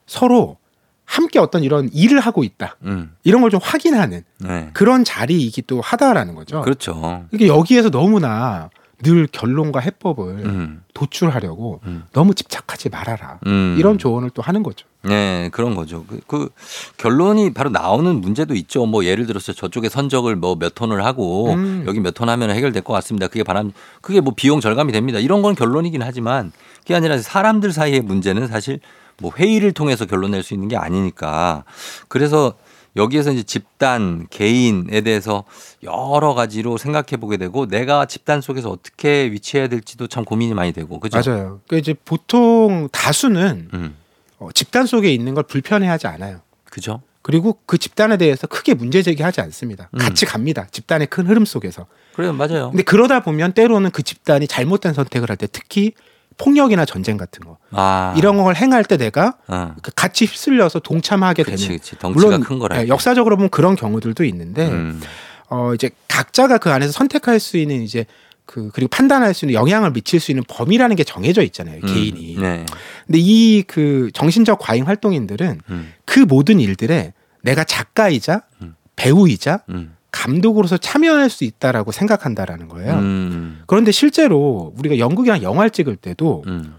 서로 함께 어떤 이런 일을 하고 있다. 음. 이런 걸 좀 확인하는 네. 그런 자리이기도 하다라는 거죠. 그렇죠. 이게 여기에서 너무나 늘 결론과 해법을 음. 도출하려고 음. 너무 집착하지 말아라. 음. 이런 조언을 또 하는 거죠. 네, 그런 거죠. 그, 그 결론이 바로 나오는 문제도 있죠. 뭐 예를 들어서 저쪽에 선적을 뭐 몇 톤을 하고 음. 여기 몇 톤 하면 해결될 것 같습니다. 그게 바람 그게 뭐 비용 절감이 됩니다. 이런 건 결론이긴 하지만 그게 아니라 사람들 사이의 문제는 사실 뭐 회의를 통해서 결론 낼 수 있는 게 아니니까 그래서 여기에서 이제 집단, 개인에 대해서 여러 가지로 생각해 보게 되고 내가 집단 속에서 어떻게 위치해야 될지도 참 고민이 많이 되고 그죠? 맞아요. 그러니까 이제 보통 다수는 음. 어, 집단 속에 있는 걸 불편해하지 않아요. 그죠? 그리고 그 집단에 대해서 크게 문제 제기하지 않습니다. 음. 같이 갑니다. 집단의 큰 흐름 속에서. 그래요, 맞아요. 근데 그러다 보면 때로는 그 집단이 잘못된 선택을 할 때 특히 폭력이나 전쟁 같은 거 아. 이런 걸 행할 때 내가 어. 그 같이 휩쓸려서 동참하게 그치, 되는 그치. 물론 큰 거라. 예, 역사적으로 보면 그런 경우들도 있는데 음. 어 이제 각자가 그 안에서 선택할 수 있는 이제 그 그리고 판단할 수 있는 영향을 미칠 수 있는 범위라는 게 정해져 있잖아요 음. 개인이. 네. 근데 이 그 정신적 과잉 활동인들은 음. 그 모든 일들에 내가 작가이자 음. 배우이자 음. 감독으로서 참여할 수 있다라고 생각한다라는 거예요. 음. 그런데 실제로 우리가 연극이나 영화를 찍을 때도 음.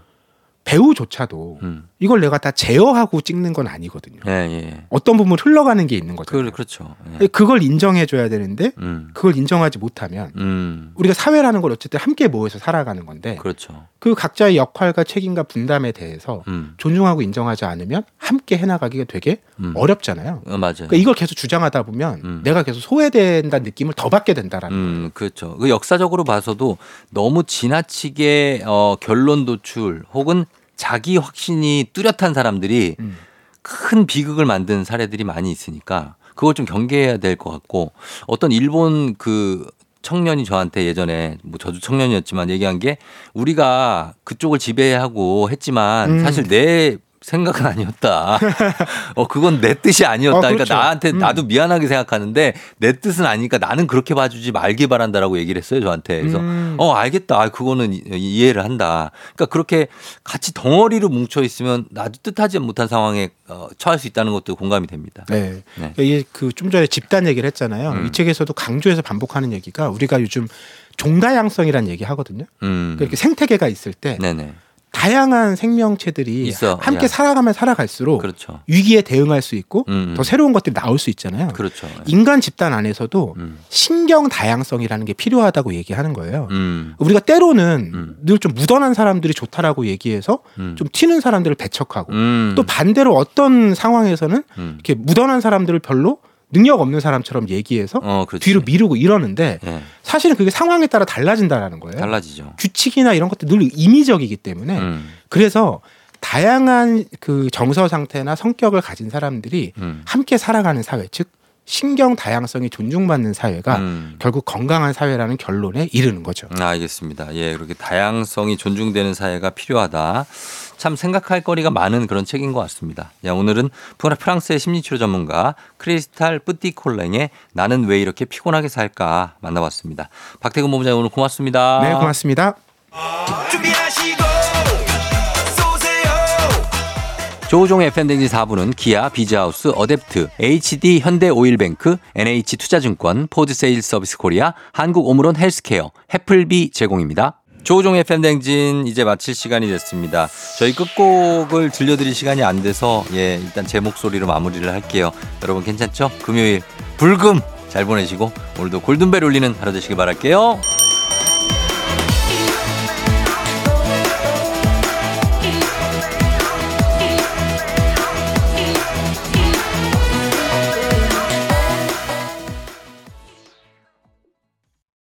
배우조차도 음. 이걸 내가 다 제어하고 찍는 건 아니거든요. 예, 예. 어떤 부분 흘러가는 게 있는 거죠. 그, 그렇죠. 예. 그걸 인정해 줘야 되는데 음. 그걸 인정하지 못하면 음. 우리가 사회라는 걸 어쨌든 함께 모여서 살아가는 건데 그렇죠. 그 각자의 역할과 책임과 분담에 대해서 음. 존중하고 인정하지 않으면 함께 해나가기가 되게 음. 어렵잖아요. 어, 맞아요. 그러니까 이걸 계속 주장하다 보면 음. 내가 계속 소외된다는 느낌을 더 받게 된다라는 음, 그렇죠. 그 역사적으로 봐서도 너무 지나치게 어, 결론 도출 혹은 자기 확신이 뚜렷한 사람들이 음. 큰 비극을 만든 사례들이 많이 있으니까 그걸 좀 경계해야 될 것 같고 어떤 일본 그 청년이 저한테 예전에 뭐 저도 청년이었지만 얘기한 게 우리가 그쪽을 지배하고 했지만 음. 사실 내 생각은 아니었다. (laughs) 어, 그건 내 뜻이 아니었다. 어, 그러니까 그렇죠. 나한테 음. 나도 미안하게 생각하는데 내 뜻은 아니니까 나는 그렇게 봐주지 말기 바란다라고 얘기를 했어요 저한테. 그래서 음. 어 알겠다. 아, 그거는 이- 이해를 한다. 그러니까 그렇게 같이 덩어리로 뭉쳐 있으면 나도 뜻하지 못한 상황에 어, 처할 수 있다는 것도 공감이 됩니다. 네. 네. 이게 그 좀 전에 집단 얘기를 했잖아요. 음. 이 책에서도 강조해서 반복하는 얘기가 우리가 요즘 종다양성이라는 얘기 하거든요. 음. 그렇게 생태계가 있을 때 네네. 다양한 생명체들이 있어. 함께 야. 살아가면 살아갈수록 그렇죠. 위기에 대응할 수 있고 음. 더 새로운 것들이 나올 수 있잖아요. 그렇죠. 인간 집단 안에서도 음. 신경 다양성이라는 게 필요하다고 얘기하는 거예요. 음. 우리가 때로는 음. 늘좀 무던한 사람들이 좋다라고 얘기해서 음. 좀 튀는 사람들을 배척하고 음. 또 반대로 어떤 상황에서는 음. 이렇게 무던한 사람들을 별로 능력 없는 사람처럼 얘기해서 어. 뒤로 미루고 이러는데 예. 사실은 그게 상황에 따라 달라진다라는 거예요. 달라지죠. 규칙이나 이런 것들 늘 임의적이기 때문에 음. 그래서 다양한 그 정서 상태나 성격을 가진 사람들이 음. 함께 살아가는 사회, 즉 신경 다양성이 존중받는 사회가 음. 결국 건강한 사회라는 결론에 이르는 거죠. 음, 알겠습니다. 예, 그렇게 다양성이 존중되는 사회가 필요하다. 참 생각할 거리가 많은 그런 책인 것 같습니다. 야, 오늘은 프랑스의 심리치료 전문가 크리스텔 뿌띠콜랭의 나는 왜 이렇게 피곤하게 살까 만나봤습니다. 박태근 본부장 오늘 고맙습니다. 네, 고맙습니다. 조우종의 FM대행진 4부는 기아, 비즈하우스, 어댑트, HD 현대오일뱅크, NH투자증권, 포드 세일즈 서비스 코리아, 한국오므론 헬스케어, 해플비 제공입니다. 조우종의 FM대행진 이제 마칠 시간이 됐습니다. 저희 끝곡을 들려드릴 시간이 안 돼서 예 일단 제 목소리로 마무리를 할게요. 여러분 괜찮죠? 금요일 불금 잘 보내시고 오늘도 골든벨 울리는 하루 되시길 바랄게요.